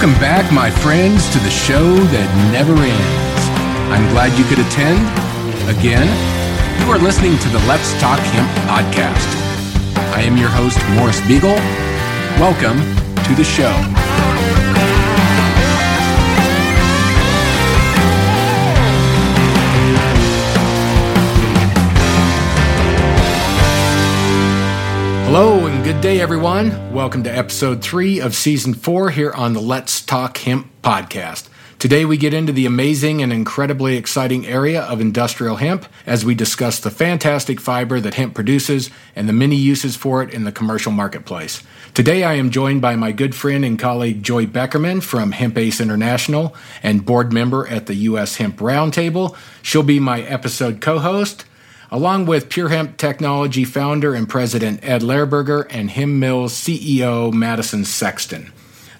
Welcome back, my friends, to the show that never ends. I'm glad you could attend. Again, you are listening to the Let's Talk Hemp podcast. I am your host, Morris Beegle. Welcome to the show. Hello and good day, everyone. Welcome to episode three of season four here on the Let's Talk Hemp podcast. Today, we get into the amazing and incredibly exciting area of industrial hemp as we discuss the fantastic fiber that hemp produces and the many uses for it in the commercial marketplace. Today, I am joined by my good friend and colleague Joy Beckerman from Hemp Ace International and board member at the U.S. Hemp Roundtable. She'll be my episode co host along with PureHemp Technology founder and president Ed Lehrburger and Hem Mills CEO Madison Sexton.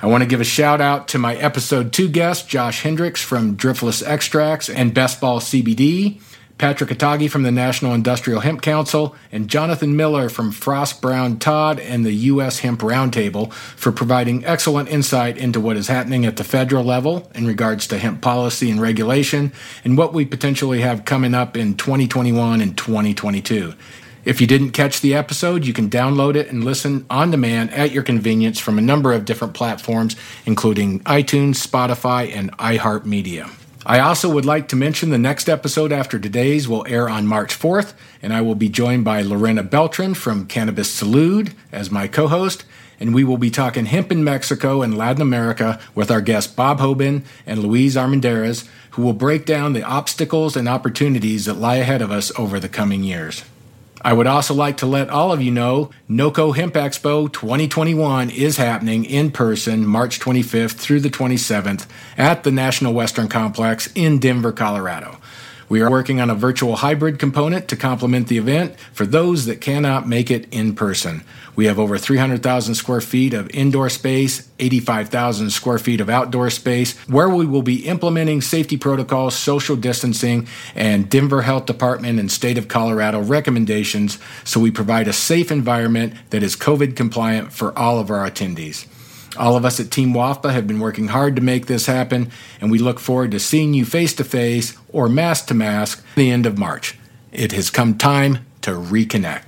I want to give a shout out to my episode two guest, Josh Hendricks from Driftless Extracts and Best Ball CBD. Patrick Atagi from the National Industrial Hemp Council, and Jonathan Miller from Frost Brown Todd and the U.S. Hemp Roundtable for providing excellent insight into what is happening at the federal level in regards to hemp policy and regulation and what we potentially have coming up in 2021 and 2022. If you didn't catch the episode, you can download it and listen on demand at your convenience from a number of different platforms, including iTunes, Spotify, and iHeartMedia. I also would like to mention the next episode after today's will air on March 4th, and I will be joined by Lorena Beltran from Cannabis Salud as my co host, and we will be talking hemp in Mexico and Latin America with our guests Bob Hoban and Luis Armendariz, who will break down the obstacles and opportunities that lie ahead of us over the coming years. I would also like to let all of you know NOCO Hemp Expo 2021 is happening in person March 25th through the 27th at the National Western Complex in Denver, Colorado. We are working on a virtual hybrid component to complement the event for those that cannot make it in person. We have over 300,000 square feet of indoor space, 85,000 square feet of outdoor space, where we will be implementing safety protocols, social distancing, and Denver Health Department and State of Colorado recommendations so we provide a safe environment that is COVID compliant for all of our attendees. All of us at Team WAFBA have been working hard to make this happen, and we look forward to seeing you face to face or mask to mask the end of March. It has come time to reconnect.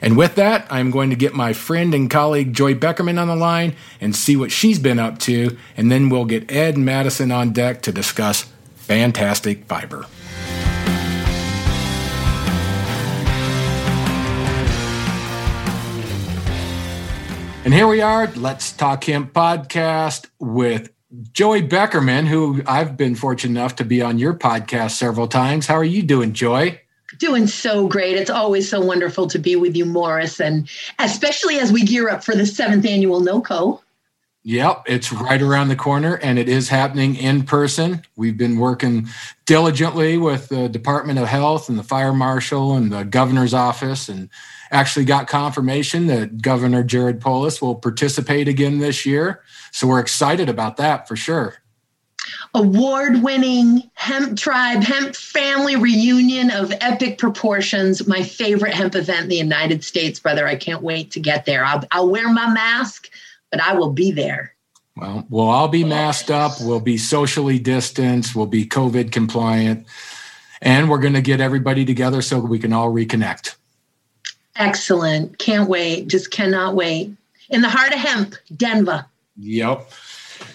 And with that, I'm going to get my friend and colleague Joy Beckerman on the line and see what she's been up to, and then we'll get Ed Madison on deck to discuss fantastic fiber. And here we are, Let's Talk Hemp podcast with Joy Beckerman, who I've been fortunate enough to be on your podcast several times. How are you doing, Joy? Doing so great. It's always so wonderful to be with you, Morris, and especially as we gear up for the seventh annual NOCO. Yep, it's right around the corner and it is happening in person. We've been working diligently with the Department of Health and the Fire Marshal and the Governor's Office and actually got confirmation that Governor Jared Polis will participate again this year. So we're excited about that for sure. Award winning hemp tribe, hemp family reunion of epic proportions. My favorite hemp event in the United States, brother. I can't wait to get there. I'll, I'll wear my mask but I will be there. Well, we'll all be masked up. We'll be socially distanced. We'll be COVID compliant. And we're going to get everybody together so we can all reconnect. Excellent. Can't wait. Just cannot wait. In the heart of hemp, Denver. Yep.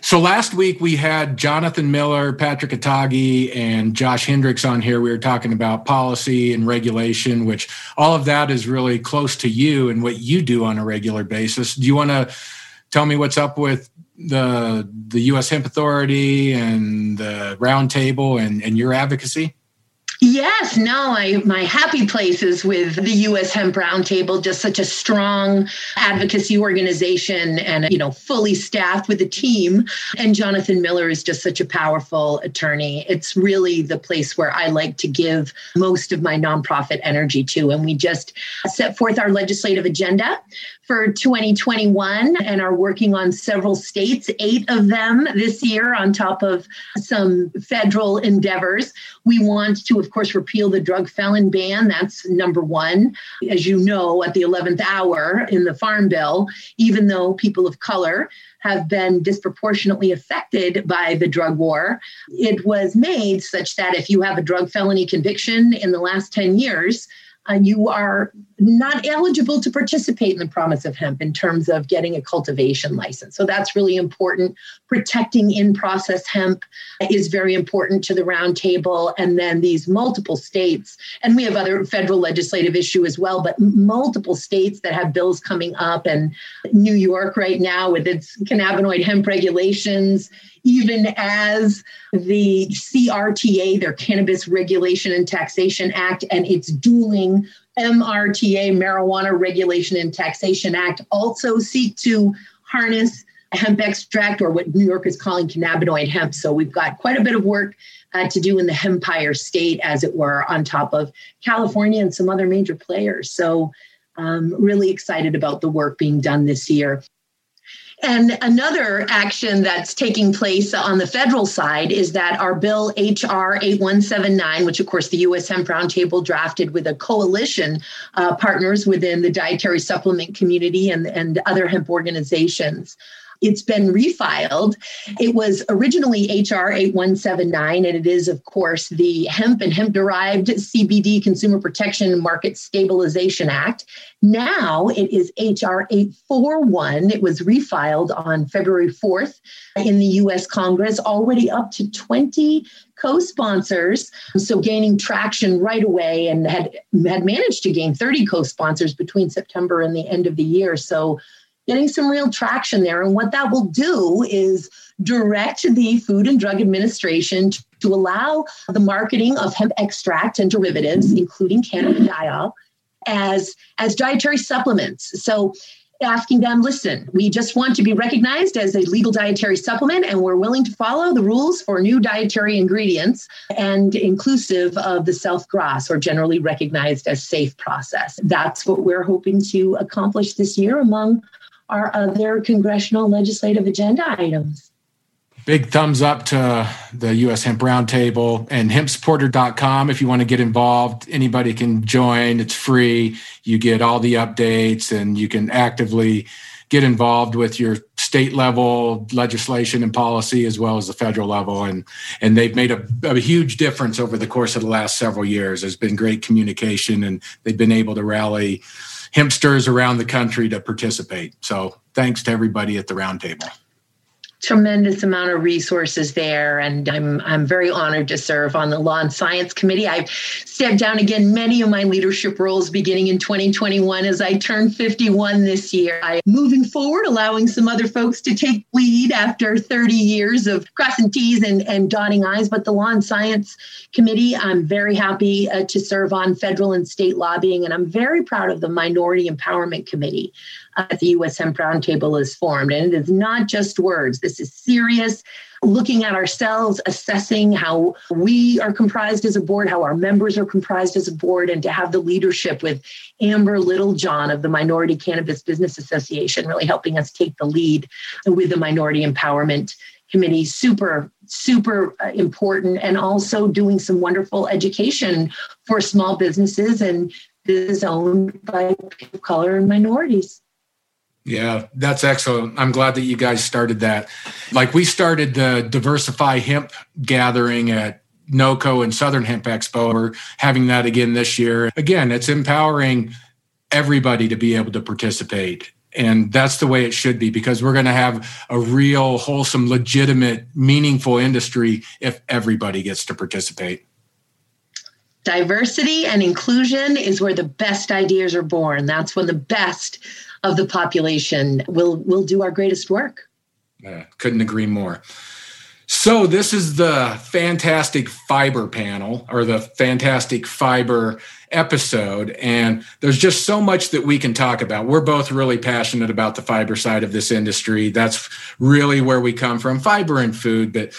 So last week we had Jonathan Miller, Patrick Atagi, and Josh Hendricks on here. We were talking about policy and regulation, which all of that is really close to you and what you do on a regular basis. Do you want to tell me what's up with the the U.S. Hemp Authority and the Roundtable and, and your advocacy? Yes, no, I, my happy place is with the U.S. Hemp Roundtable, just such a strong advocacy organization and, you know, fully staffed with a team. And Jonathan Miller is just such a powerful attorney. It's really the place where I like to give most of my nonprofit energy to. And we just set forth our legislative agenda for 2021 and are working on several states, eight of them this year, on top of some federal endeavors. We want to, of course, repeal the drug felon ban. That's number one. As you know, at the 11th hour in the Farm Bill, even though people of color have been disproportionately affected by the drug war, it was made such that if you have a drug felony conviction in the last 10 years, uh, you are not eligible to participate in the promise of hemp in terms of getting a cultivation license. So that's really important. Protecting in process hemp is very important to the roundtable. And then these multiple states, and we have other federal legislative issue as well, but multiple states that have bills coming up, and New York right now with its cannabinoid hemp regulations even as the CRTA, their Cannabis Regulation and Taxation Act, and its dueling MRTA, Marijuana Regulation and Taxation Act, also seek to harness hemp extract or what New York is calling cannabinoid hemp. So we've got quite a bit of work uh, to do in the Empire State, as it were, on top of California and some other major players. So um, really excited about the work being done this year. And another action that's taking place on the federal side is that our bill HR 8179, which of course the U.S. Hemp Roundtable drafted with a coalition uh, partners within the dietary supplement community and, and other hemp organizations, it's been refiled. It was originally HR 8179, and it is, of course, the Hemp and Hemp Derived CBD Consumer Protection Market Stabilization Act. Now it is HR 841. It was refiled on February 4th in the US Congress, already up to 20 co-sponsors so gaining traction right away and had had managed to gain 30 co-sponsors between september and the end of the year so getting some real traction there. And what that will do is direct the Food and Drug Administration to allow the marketing of hemp extract and derivatives, including cannabidiol, as, as dietary supplements. So asking them, listen, we just want to be recognized as a legal dietary supplement, and we're willing to follow the rules for new dietary ingredients and inclusive of the self GRAS, or generally recognized as safe process. That's what we're hoping to accomplish this year among our other congressional legislative agenda items. Big thumbs up to the U.S. Hemp Roundtable and hempsupporter.com. If you want to get involved, anybody can join. It's free. You get all the updates and you can actively get involved with your state level legislation and policy as well as the federal level. And, and they've made a, a huge difference over the course of the last several years. There's been great communication and they've been able to rally hempsters around the country to participate. So thanks to everybody at the roundtable tremendous amount of resources there and I'm I'm very honored to serve on the Law and Science Committee. I've stepped down again many of my leadership roles beginning in 2021 as I turn 51 this year. I moving forward allowing some other folks to take lead after 30 years of crossing T's and, and dotting I's but the Law and Science Committee I'm very happy uh, to serve on federal and state lobbying and I'm very proud of the Minority Empowerment Committee uh, the U.S. Hemp Roundtable is formed. And it is not just words, this is serious. Looking at ourselves, assessing how we are comprised as a board, how our members are comprised as a board, and to have the leadership with Amber Littlejohn of the Minority Cannabis Business Association really helping us take the lead with the Minority Empowerment Committee. Super, super uh, important, and also doing some wonderful education for small businesses and business owned by people of color and minorities. Yeah, that's excellent. I'm glad that you guys started that. Like we started the Diversify Hemp gathering at NOCO and Southern Hemp Expo. We're having that again this year. Again, it's empowering everybody to be able to participate. And that's the way it should be because we're going to have a real, wholesome, legitimate, meaningful industry if everybody gets to participate. Diversity and inclusion is where the best ideas are born. That's when the best of the population will will do our greatest work. Yeah, couldn't agree more. So this is the fantastic fiber panel or the fantastic fiber episode and there's just so much that we can talk about. We're both really passionate about the fiber side of this industry. That's really where we come from, fiber and food, but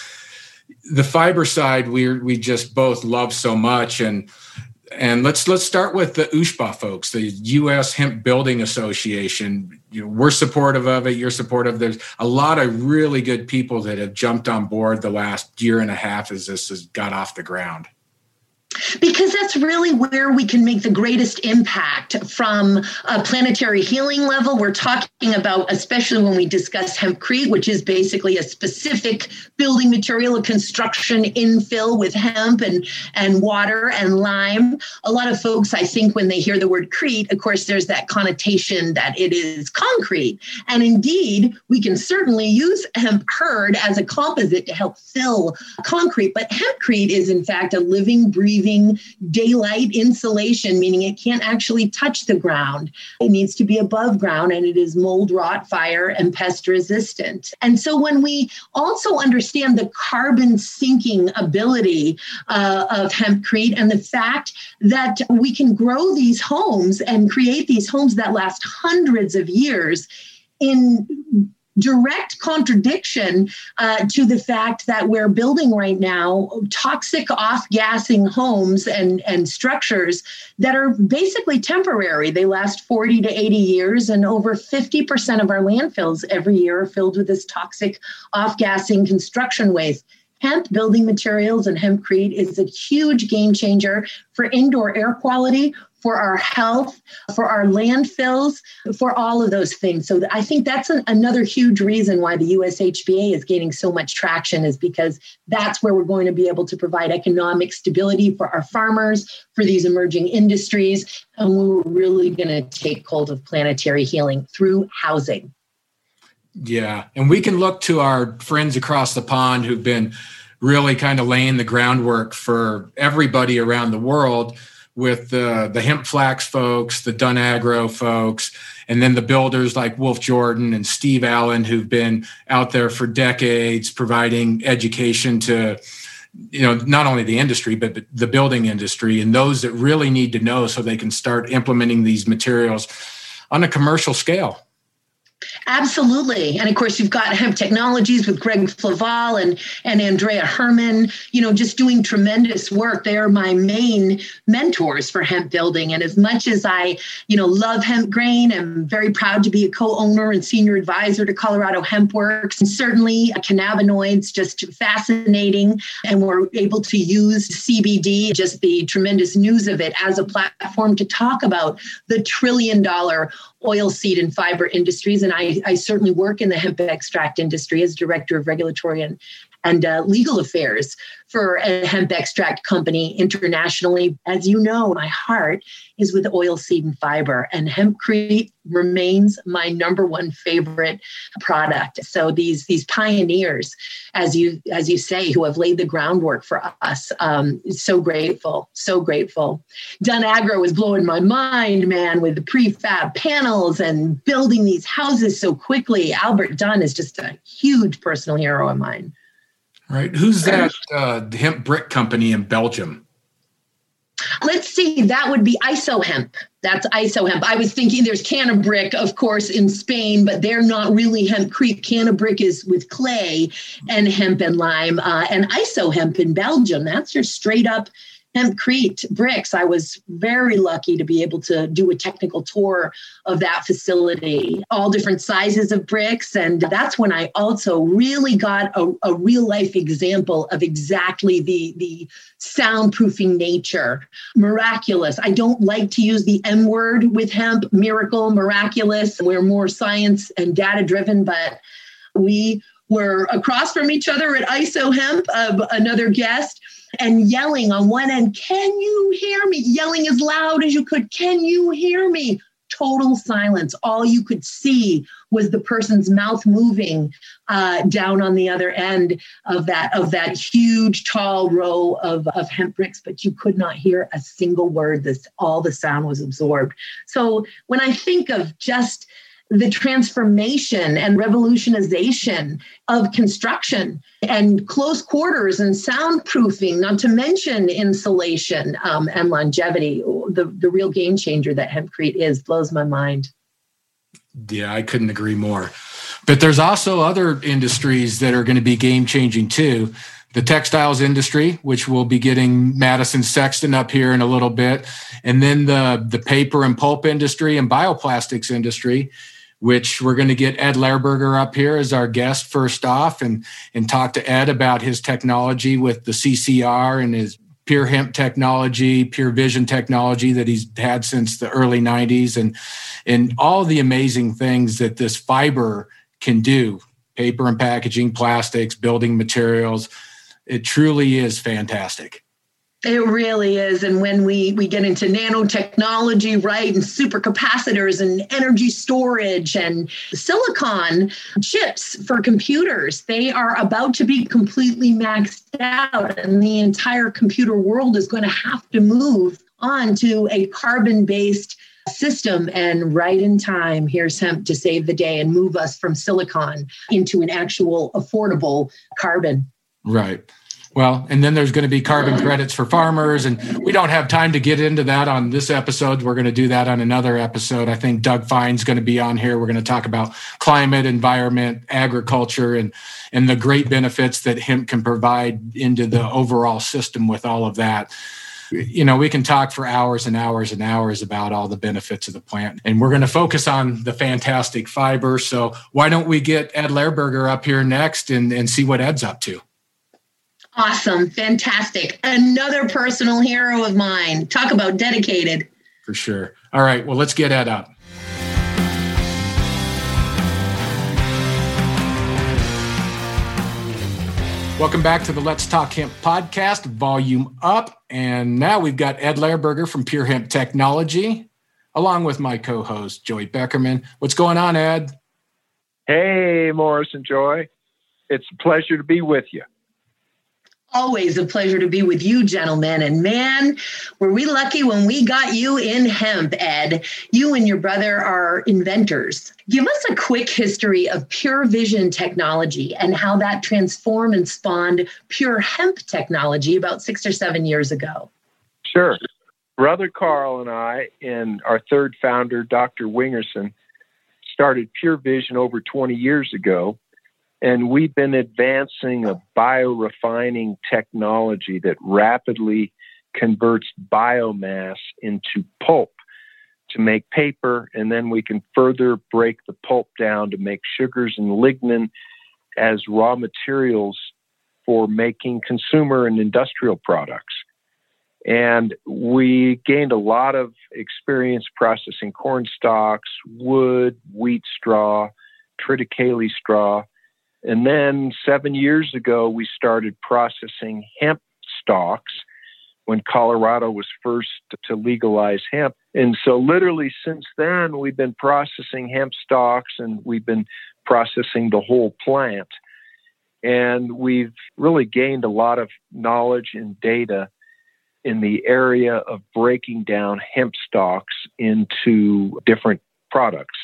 the fiber side we we just both love so much and and let's let's start with the USHBA folks, the U.S. Hemp Building Association. You know, we're supportive of it. You're supportive. There's a lot of really good people that have jumped on board the last year and a half as this has got off the ground. Because that's really where we can make the greatest impact from a planetary healing level. We're talking about, especially when we discuss hempcrete, which is basically a specific building material, a construction infill with hemp and, and water and lime. A lot of folks, I think, when they hear the word crete, of course, there's that connotation that it is concrete. And indeed, we can certainly use hemp hurd as a composite to help fill concrete. But hempcrete is, in fact, a living, breathing daylight insulation, meaning it can't actually touch the ground. It needs to be above ground and it is mold, rot, fire, and pest resistant. And so when we also understand the carbon sinking ability uh, of hempcrete and the fact that we can grow these homes and create these homes that last hundreds of years in direct contradiction uh, to the fact that we're building right now toxic off-gassing homes and, and structures that are basically temporary. They last 40 to 80 years, and over 50% of our landfills every year are filled with this toxic off-gassing construction waste. Hemp building materials and hempcrete is a huge game changer for indoor air quality, for our health, for our landfills, for all of those things. So I think that's an, another huge reason why the USHBA is gaining so much traction is because that's where we're going to be able to provide economic stability for our farmers, for these emerging industries, and we're really going to take hold of planetary healing through housing. Yeah, and we can look to our friends across the pond who've been really kind of laying the groundwork for everybody around the world with the the HempFlax folks, the Dun Agro folks, and then the builders like Wolf Jordan and Steve Allin, who've been out there for decades providing education to you know not only the industry but the building industry and those that really need to know so they can start implementing these materials on a commercial scale Absolutely. And of course, you've got hemp technologies with Greg Flavall and, and Andrea Herman, you know, just doing tremendous work. They are my main mentors for hemp building. And as much as I, you know, love hemp grain, I'm very proud to be a co-owner and senior advisor to Colorado Hemp Works. And certainly uh, cannabinoids, just fascinating. And we're able to use CBD, just the tremendous news of it as a platform to talk about the trillion dollar oil seed and fiber industries. And I, I certainly work in the hemp extract industry as director of regulatory and, and uh, legal affairs for a hemp extract company internationally. As you know, my heart is with oilseed and fiber, and hempcrete remains my number one favorite product. So these these pioneers, as you as you say, who have laid the groundwork for us, um, so grateful, so grateful. Dun Agro is blowing my mind, man, with the prefab panels and building these houses so quickly. Albert Dun is just a huge personal hero of mine. Right. Who's that uh, hemp brick company in Belgium? Let's see. That would be IsoHemp. That's IsoHemp. I was thinking there's Cannabrick, of course, in Spain, but they're not really hempcrete. Cannabrick is with clay and hemp and lime, uh, and IsoHemp in Belgium. That's your straight up hempcrete bricks. I was very lucky to be able to do a technical tour of that facility, all different sizes of bricks. And that's when I also really got a, a real life example of exactly the, the soundproofing nature. Miraculous. I don't like to use the M word with hemp, miracle, miraculous. We're more science and data driven, but we were across from each other at IsoHemp, uh, another guest and yelling on one end, Can you hear me? Yelling as loud as you could, Can you hear me? Total silence. All you could see was the person's mouth moving uh, down on the other end of that of that huge tall row of, of hemp bricks, but you could not hear a single word. This all the sound was absorbed. So when I think of just the transformation and revolutionization of construction and close quarters and soundproofing, not to mention insulation um, and longevity. The, the real game changer that hempcrete is blows my mind. Yeah, I couldn't agree more. But there's also other industries that are going to be game changing too. The textiles industry, which we'll be getting Madison Sexton up here in a little bit, and then the the paper and pulp industry and bioplastics industry which we're going to get Ed Lehrburger up here as our guest first off and, and talk to Ed about his technology with the CCR and his PureHemp technology, PureVision technology that he's had since the early 90s, and, and all the amazing things that this fiber can do paper and packaging, plastics, building materials. It truly is fantastic. It really is. And when we, we get into nanotechnology, right, and supercapacitors and energy storage and silicon chips for computers, they are about to be completely maxed out. And the entire computer world is going to have to move on to a carbon based system. And right in time, here's hemp to save the day and move us from silicon into an actual affordable carbon. Right. Well, and then there's going to be carbon credits for farmers, and we don't have time to get into that on this episode. We're going to do that on another episode. I think Doug Fine's going to be on here. We're going to talk about climate, environment, agriculture, and and the great benefits that hemp can provide into the overall system with all of that. You know, we can talk for hours and hours and hours about all the benefits of the plant, and we're going to focus on the fantastic fiber. So, why don't we get Ed Lehrburger up here next and, and see what Ed's up to? Awesome. Fantastic. Another personal hero of mine. Talk about dedicated. For sure. All right. Well, let's get Ed up. Welcome back to the Let's Talk Hemp podcast, volume up. And now we've got Ed Lehrburger from PureHemp Technology, along with my co host, Joy Beckerman. What's going on, Ed? Hey, Morris and Joy. It's a pleasure to be with you. Always a pleasure to be with you, gentlemen. And man, were we lucky when we got you in hemp, Ed. You and your brother are inventors. Give us a quick history of PureVision technology and how that transformed and spawned PureHemp technology about six or seven years ago. Sure. Brother Carl and I, and our third founder, Dr. Wingerson, started PureVision over 20 years ago and we've been advancing a biorefining technology that rapidly converts biomass into pulp to make paper. And then we can further break the pulp down to make sugars and lignin as raw materials for making consumer and industrial products. And we gained a lot of experience processing corn stalks, wood, wheat straw, triticale straw, and then seven years ago, we started processing hemp stalks when Colorado was first to legalize hemp. And so, literally, since then, we've been processing hemp stalks and we've been processing the whole plant. And we've really gained a lot of knowledge and data in the area of breaking down hemp stalks into different products.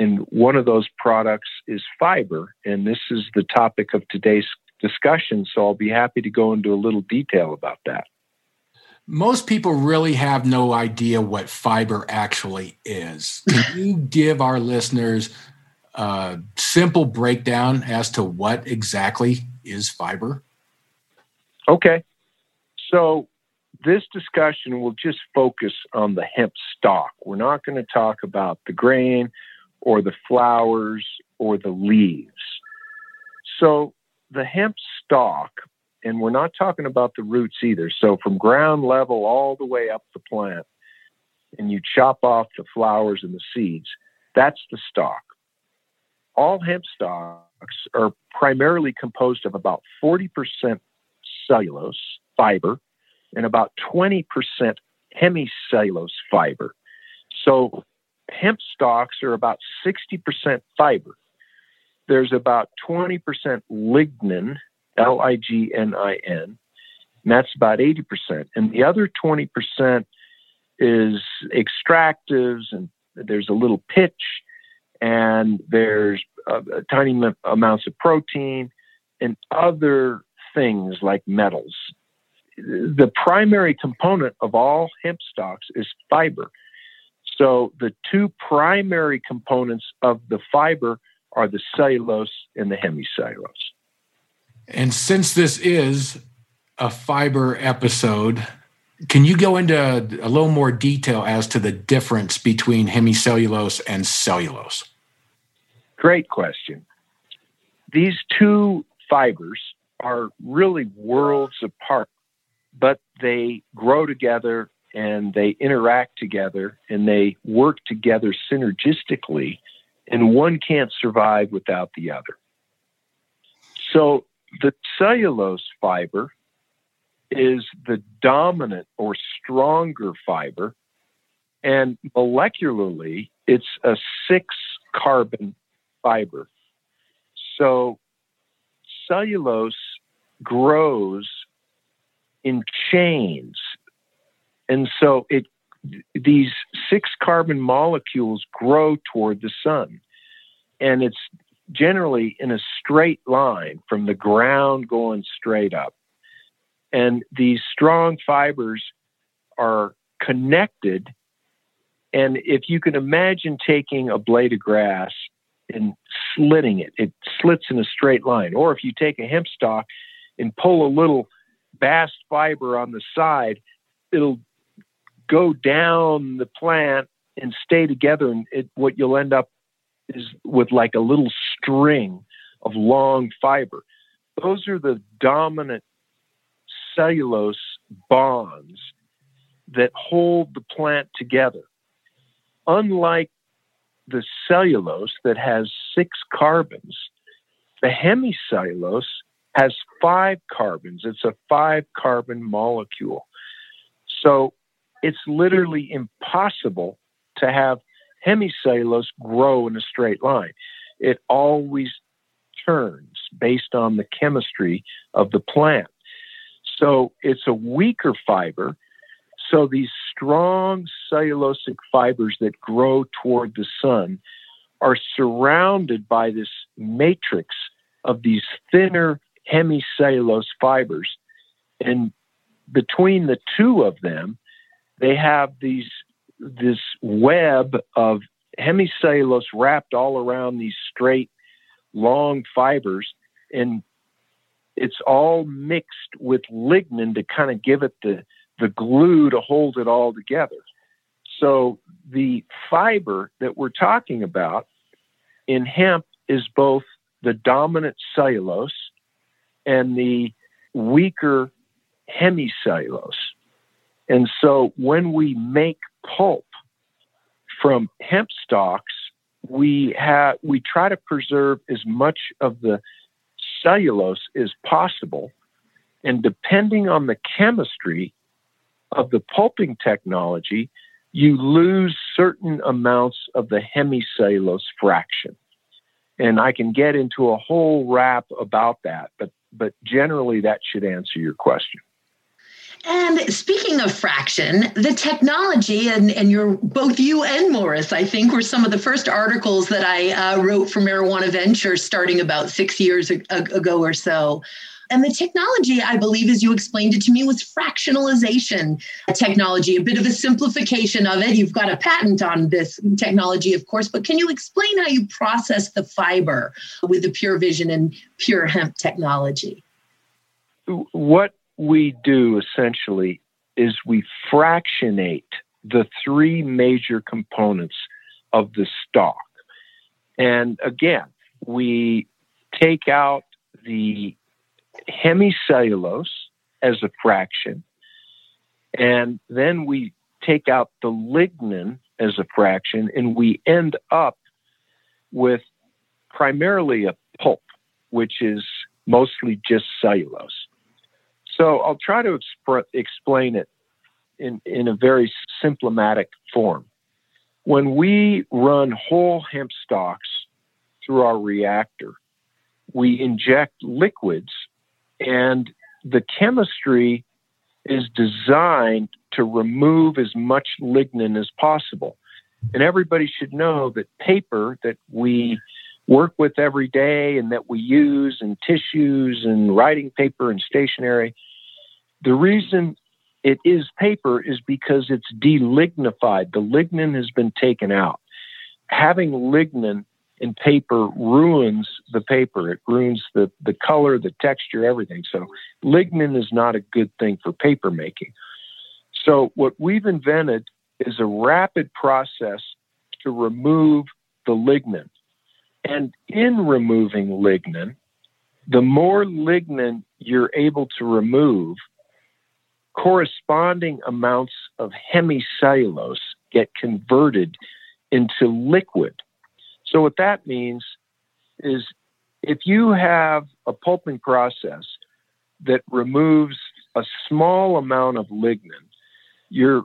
And one of those products is fiber. And this is the topic of today's discussion. So I'll be happy to go into a little detail about that. Most people really have no idea what fiber actually is. Can you give our listeners a simple breakdown as to what exactly is fiber? Okay. So this discussion will just focus on the hemp stalk. We're not going to talk about the grain or the flowers or the leaves. So the hemp stalk, and we're not talking about the roots either. So from ground level all the way up the plant, and you chop off the flowers and the seeds, that's the stalk. All hemp stalks are primarily composed of about 40% cellulose fiber and about 20% hemicellulose fiber. So hemp stalks are about 60% fiber. There's about 20% lignin, L I G N I N, and that's about 80%. And the other 20% is extractives, and there's a little pitch, and there's tiny m- amounts of protein and other things like metals. The primary component of all hemp stalks is fiber. So the two primary components of the fiber are the cellulose and the hemicellulose. And since this is a fiber episode, can you go into a little more detail as to the difference between hemicellulose and cellulose? Great question. These two fibers are really worlds apart. but they grow together and they interact together and they work together synergistically, and one can't survive without the other. So the cellulose fiber is the dominant or stronger fiber, and molecularly, it's a six carbon fiber. So cellulose grows in chains. And so it these six carbon molecules grow toward the sun. And it's generally in a straight line from the ground going straight up. And these strong fibers are connected. And if you can imagine taking a blade of grass and slitting it, it slits in a straight line. Or if you take a hemp stalk and pull a little bast fiber on the side, it'll go down the plant and stay together. And it, what you'll end up is with like a little string of long fiber. Those are the dominant cellulose bonds that hold the plant together. Unlike the cellulose that has six carbons, the hemicellulose has five carbons. It's a five carbon molecule. So it's literally impossible to have hemicellulose grow in a straight line. It always turns based on the chemistry of the plant. So it's a weaker fiber. So these strong cellulosic fibers that grow toward the sun are surrounded by this matrix of these thinner hemicellulose fibers. And between the two of them, they have these this web of hemicellulose wrapped all around these straight, long fibers, and it's all mixed with lignin to kind of give it the, the glue to hold it all together. So the fiber that we're talking about in hemp is both the dominant cellulose and the weaker hemicellulose. And so when we make pulp from hemp stalks, we have we try to preserve as much of the cellulose as possible. And depending on the chemistry of the pulping technology, you lose certain amounts of the hemicellulose fraction. And I can get into a whole rap about that, but but generally that should answer your question. And speaking of fraction, the technology, and, and you're both you and Morris, I think, were some of the first articles that I uh, wrote for Marijuana Venture, starting about six years ago or so. And the technology, I believe, as you explained it to me, was fractionalization technology, a bit of a simplification of it. You've got a patent on this technology, of course, but can you explain how you process the fiber with the PureVision and PureHemp technology? What we do essentially is we fractionate the three major components of the stock. And again, we take out the hemicellulose as a fraction, and then we take out the lignin as a fraction, and we end up with primarily a pulp, which is mostly just cellulose. So I'll try to exp- explain it in, in a very symptomatic form. When we run whole hemp stalks through our reactor, we inject liquids, and the chemistry is designed to remove as much lignin as possible. And everybody should know that paper that we work with every day and that we use in tissues and writing paper and stationery. The reason it is paper is because it's delignified. The lignin has been taken out. Having lignin in paper ruins the paper. It ruins the, the color, the texture, everything. So lignin is not a good thing for paper making. So what we've invented is a rapid process to remove the lignin. And in removing lignin, the more lignin you're able to remove, corresponding amounts of hemicellulose get converted into liquid. So, what that means is if you have a pulping process that removes a small amount of lignin, you're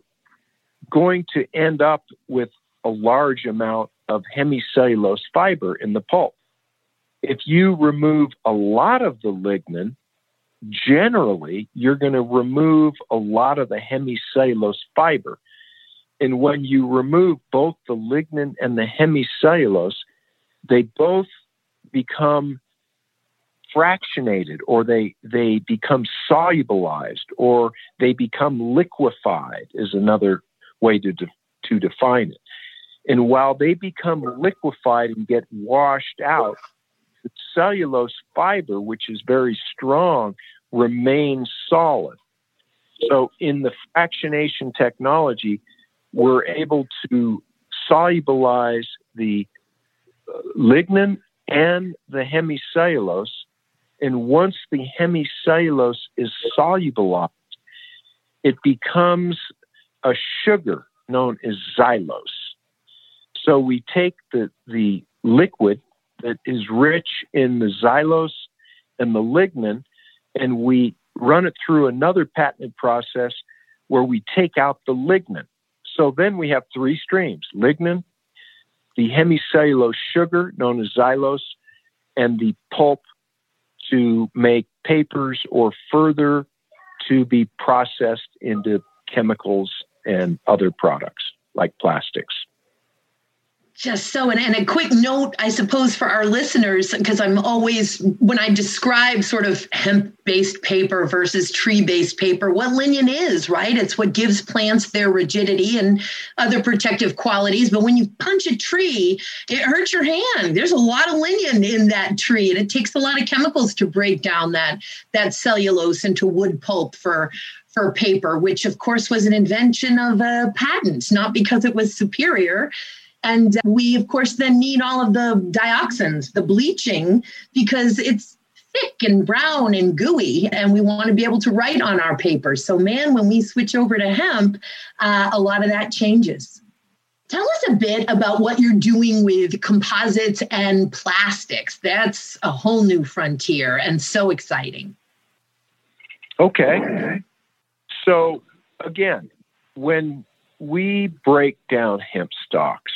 going to end up with a large amount of hemicellulose fiber in the pulp. If you remove a lot of the lignin, generally you're going to remove a lot of the hemicellulose fiber. And when you remove both the lignin and the hemicellulose, they both become fractionated or they, they become solubilized or they become liquefied, is another way to, de- to define it. And while they become liquefied and get washed out, the cellulose fiber, which is very strong, remains solid. So, in the fractionation technology, we're able to solubilize the uh, lignin and the hemicellulose. And once the hemicellulose is solubilized, it becomes a sugar known as xylose. So we take the, the liquid that is rich in the xylose and the lignin, and we run it through another patented process where we take out the lignin. So then we have three streams lignin, the hemicellulose sugar known as xylose, and the pulp to make papers or further to be processed into chemicals and other products like plastics. Just so, and, and a quick note, I suppose, for our listeners, because I'm always, when I describe sort of hemp based paper versus tree based paper, what lignin is, right? It's what gives plants their rigidity and other protective qualities. But when you punch a tree, it hurts your hand. There's a lot of lignin in that tree, and it takes a lot of chemicals to break down that, that cellulose into wood pulp for, for paper, which of course was an invention of uh, a patent, not because it was superior. And we, of course, then need all of the dioxins, the bleaching, because it's thick and brown and gooey, and we want to be able to write on our paper. So, man, when we switch over to hemp, uh, a lot of that changes. Tell us a bit about what you're doing with composites and plastics. That's a whole new frontier and so exciting. Okay. So, again, when we break down hemp stalks,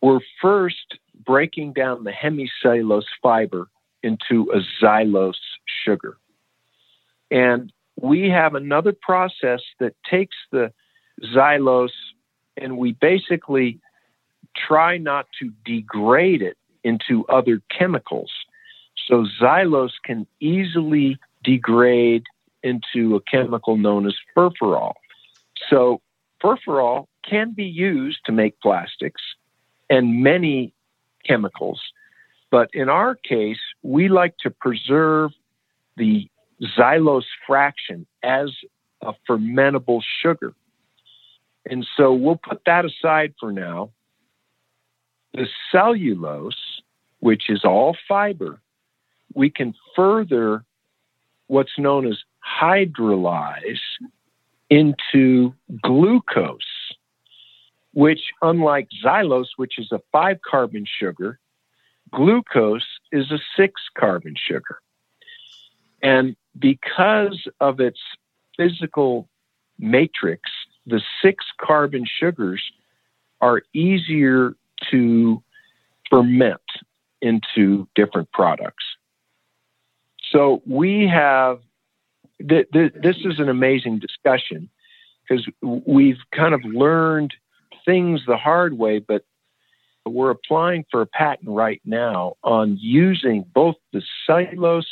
we're first breaking down the hemicellulose fiber into a xylose sugar. And we have another process that takes the xylose and we basically try not to degrade it into other chemicals. So xylose can easily degrade into a chemical known as furfural. So furfural can be used to make plastics and many chemicals. But in our case, we like to preserve the xylose fraction as a fermentable sugar. And so we'll put that aside for now. The cellulose, which is all fiber, we can further what's known as hydrolyze into glucose which, unlike xylose, which is a five carbon sugar, glucose is a six carbon sugar. And because of its physical matrix, the six carbon sugars are easier to ferment into different products. So we have, th- th- this is an amazing discussion because we've kind of learned things the hard way, but we're applying for a patent right now on using both the cellulose,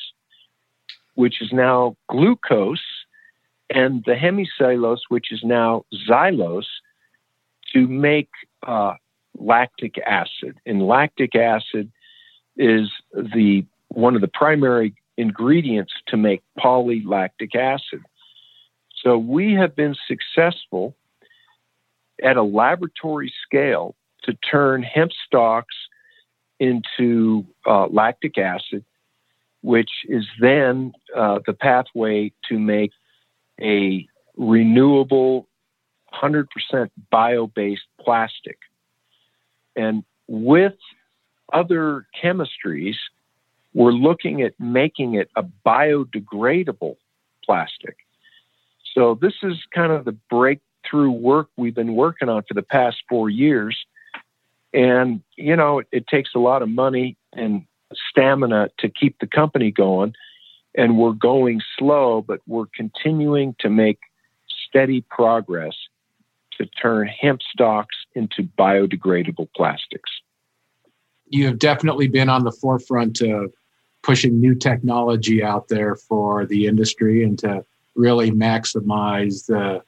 which is now glucose, and the hemicellulose, which is now xylose, to make uh, lactic acid. And lactic acid is the one of the primary ingredients to make polylactic acid. So we have been successful at a laboratory scale to turn hemp stalks into uh, lactic acid, which is then uh, the pathway to make a renewable, 100% bio based plastic. And with other chemistries, we're looking at making it a biodegradable plastic. So, this is kind of the breakthrough work we've been working on for the past four years. And, you know, it, it takes a lot of money and stamina to keep the company going. And we're going slow, but we're continuing to make steady progress to turn hemp stalks into biodegradable plastics. You have definitely been on the forefront of pushing new technology out there for the industry and to really maximize the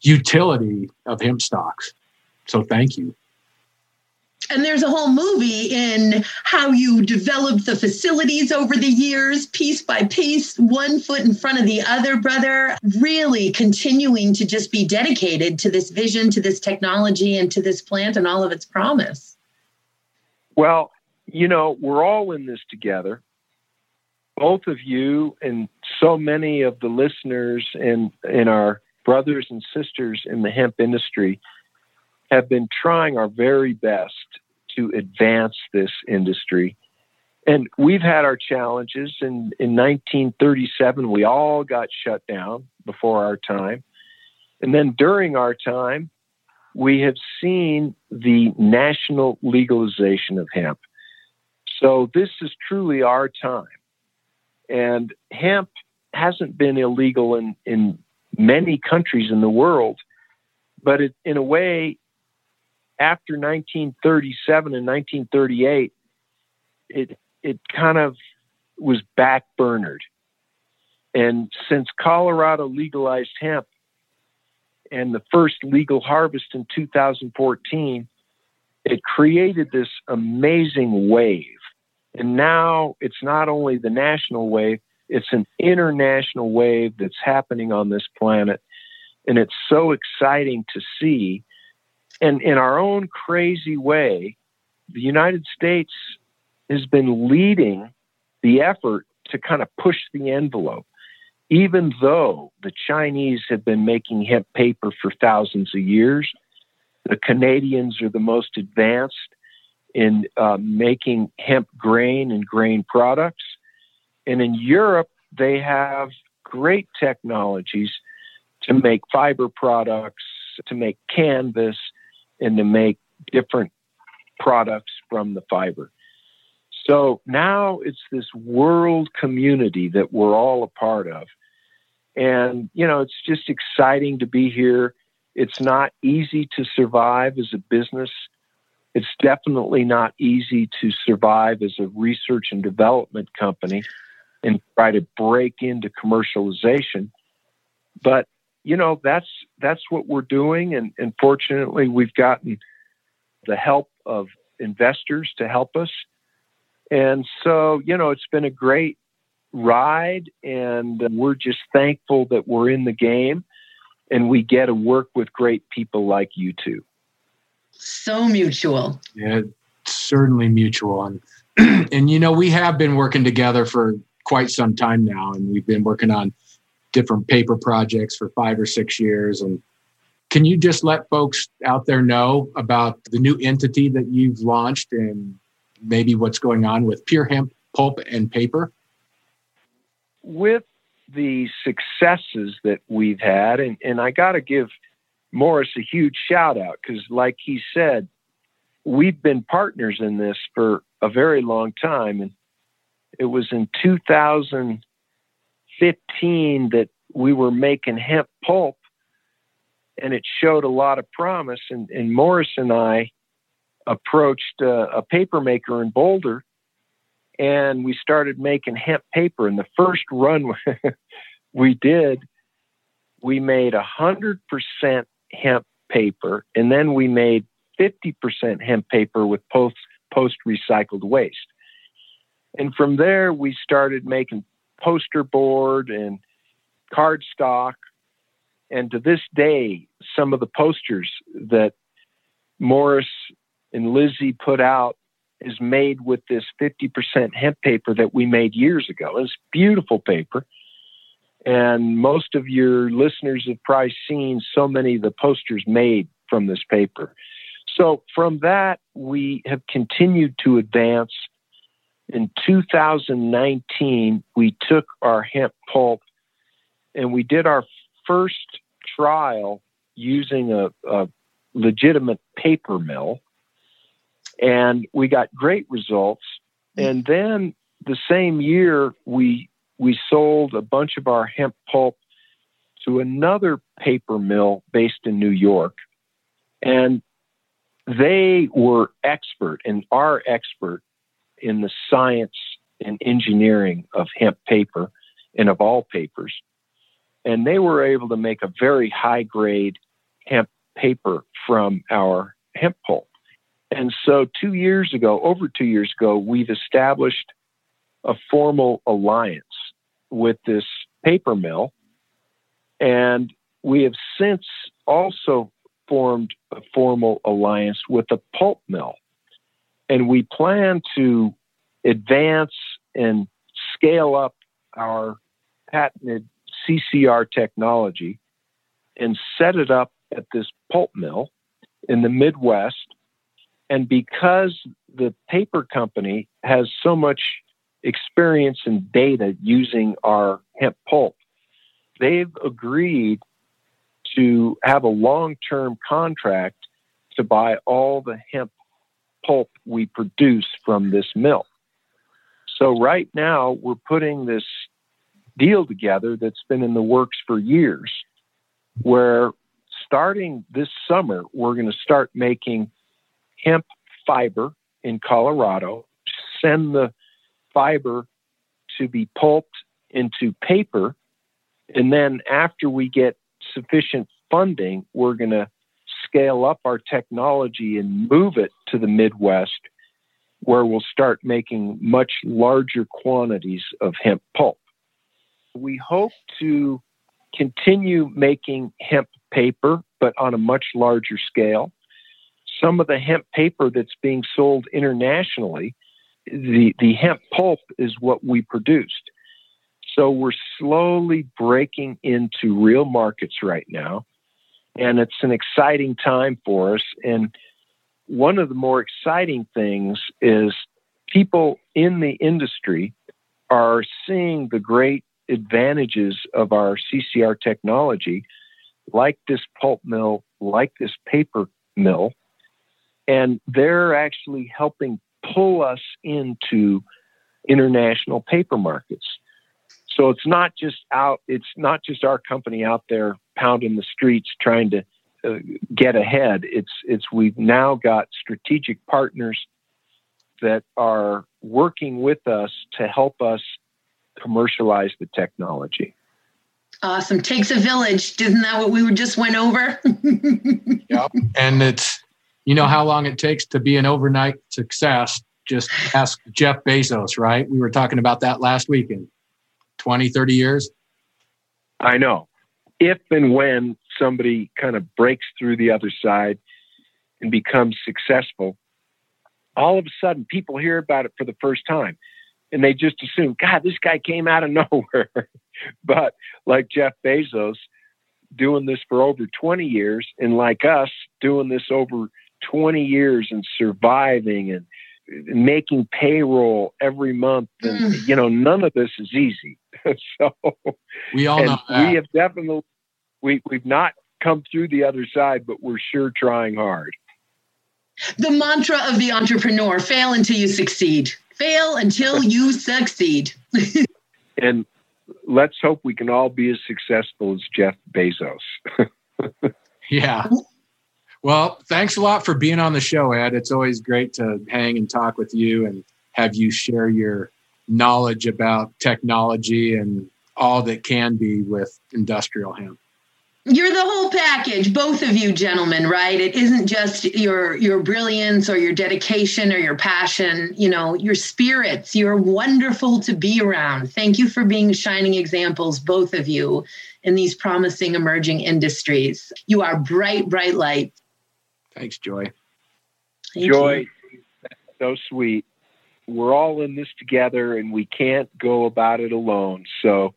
utility of hemp stocks. So thank you. And there's a whole movie in how you developed the facilities over the years, piece by piece, one foot in front of the other, brother, really continuing to just be dedicated to this vision, to this technology, and to this plant and all of its promise. Well, you know, we're all in this together. Both of you and so many of the listeners and, in our brothers and sisters in the hemp industry have been trying our very best to advance this industry. And we've had our challenges. In, in 1937, we all got shut down before our time. And then during our time, we have seen the national legalization of hemp. So this is truly our time. And hemp hasn't been illegal in, in many countries in the world, but it, in a way, after 1937 and 1938, it it kind of was backburnered. And since Colorado legalized hemp and the first legal harvest in 2014, it created this amazing wave. And now it's not only the national wave, it's an international wave that's happening on this planet. And it's so exciting to see and in our own crazy way, the United States has been leading the effort to kind of push the envelope, even though the Chinese have been making hemp paper for thousands of years. The Canadians are the most advanced in uh, making hemp grain and grain products. And in Europe, they have great technologies to make fiber products, to make canvas, and to make different products from the fiber. So now it's this world community that we're all a part of. And, you know, it's just exciting to be here. It's not easy to survive as a business. It's definitely not easy to survive as a research and development company and try to break into commercialization. But you know that's that's what we're doing. And, and fortunately we've gotten the help of investors to help us. And so you know it's been a great ride and we're just thankful that we're in the game and we get to work with great people like you two. So mutual. Yeah certainly mutual. And and you know we have been working together for quite some time now and we've been working on different paper projects for five or six years. And can you just let folks out there know about the new entity that you've launched and maybe what's going on with PureHemp Pulp and Paper? With the successes that we've had, and, and I got to give Morris a huge shout out because, like he said, we've been partners in this for a very long time. And it was in 2015 that we were making hemp pulp and it showed a lot of promise. And, and Morris and I approached a, a paper maker in Boulder and we started making hemp paper. And the first run we did, we made 100% hemp paper and then we made 50% hemp paper with post post recycled waste. And from there, we started making poster board and cardstock. And to this day, some of the posters that Morris and Lizzie put out is made with this 50% hemp paper that we made years ago. It's beautiful paper. And most of your listeners have probably seen so many of the posters made from this paper. So from that, we have continued to advance. In 2019, we took our hemp pulp and we did our first trial using a, a legitimate paper mill. And we got great results. And then the same year, we we sold a bunch of our hemp pulp to another paper mill based in New York. And they were expert and are expert in the science and engineering of hemp paper and of all papers. And they were able to make a very high grade hemp paper from our hemp pulp. And so, two years ago, over two years ago, we've established a formal alliance with this paper mill. And we have since also formed a formal alliance with a pulp mill. And we plan to advance and scale up our patented CCR technology and set it up at this pulp mill in the Midwest. And because the paper company has so much experience and data using our hemp pulp, they've agreed to have a long term contract to buy all the hemp pulp we produce from this mill. So, right now, we're putting this deal together that's been in the works for years, where starting this summer, we're going to start making hemp fiber in Colorado, send the fiber to be pulped into paper. And then after we get sufficient funding, we're going to scale up our technology and move it to the Midwest, where we'll start making much larger quantities of hemp pulp. We hope to continue making hemp paper, but on a much larger scale. Some of the hemp paper that's being sold internationally, the, the hemp pulp is what we produced. So we're slowly breaking into real markets right now. And it's an exciting time for us. And one of the more exciting things is people in the industry are seeing the great advantages of our CCR technology, like this pulp mill, like this paper mill. And they're actually helping pull us into international paper markets. So it's not just out, it's not just our company out there pounding the streets trying to uh, get ahead. It's, it's, we've now got strategic partners that are working with us to help us commercialize the technology. Awesome. Takes a village. Isn't that what we just went over? yep. And it's, you know, how long it takes to be an overnight success. Just ask Jeff Bezos, right? We were talking about that last weekend. 20, 30 years? I know. If and when somebody kind of breaks through the other side and becomes successful, all of a sudden people hear about it for the first time and they just assume, God, this guy came out of nowhere. but like Jeff Bezos, doing this for over 20 years, and like us, doing this over 20 years and surviving and making payroll every month and mm. you know none of this is easy. So we all know that. we have definitely we we've not come through the other side but we're sure trying hard. The mantra of the entrepreneur fail until you succeed. Fail until you succeed. And let's hope we can all be as successful as jeff bezos. Yeah well, thanks a lot for being on the show, Ed. It's always great to hang and talk with you and have you share your knowledge about technology and all that can be with industrial hemp. You're the whole package, both of you gentlemen, right? It isn't just your your brilliance or your dedication or your passion, you know, your spirits. You're wonderful to be around. Thank you for being shining examples both of you in these promising emerging industries. You are bright bright light Thanks, Joy. Thank Joy, so sweet. We're all in this together and we can't go about it alone. So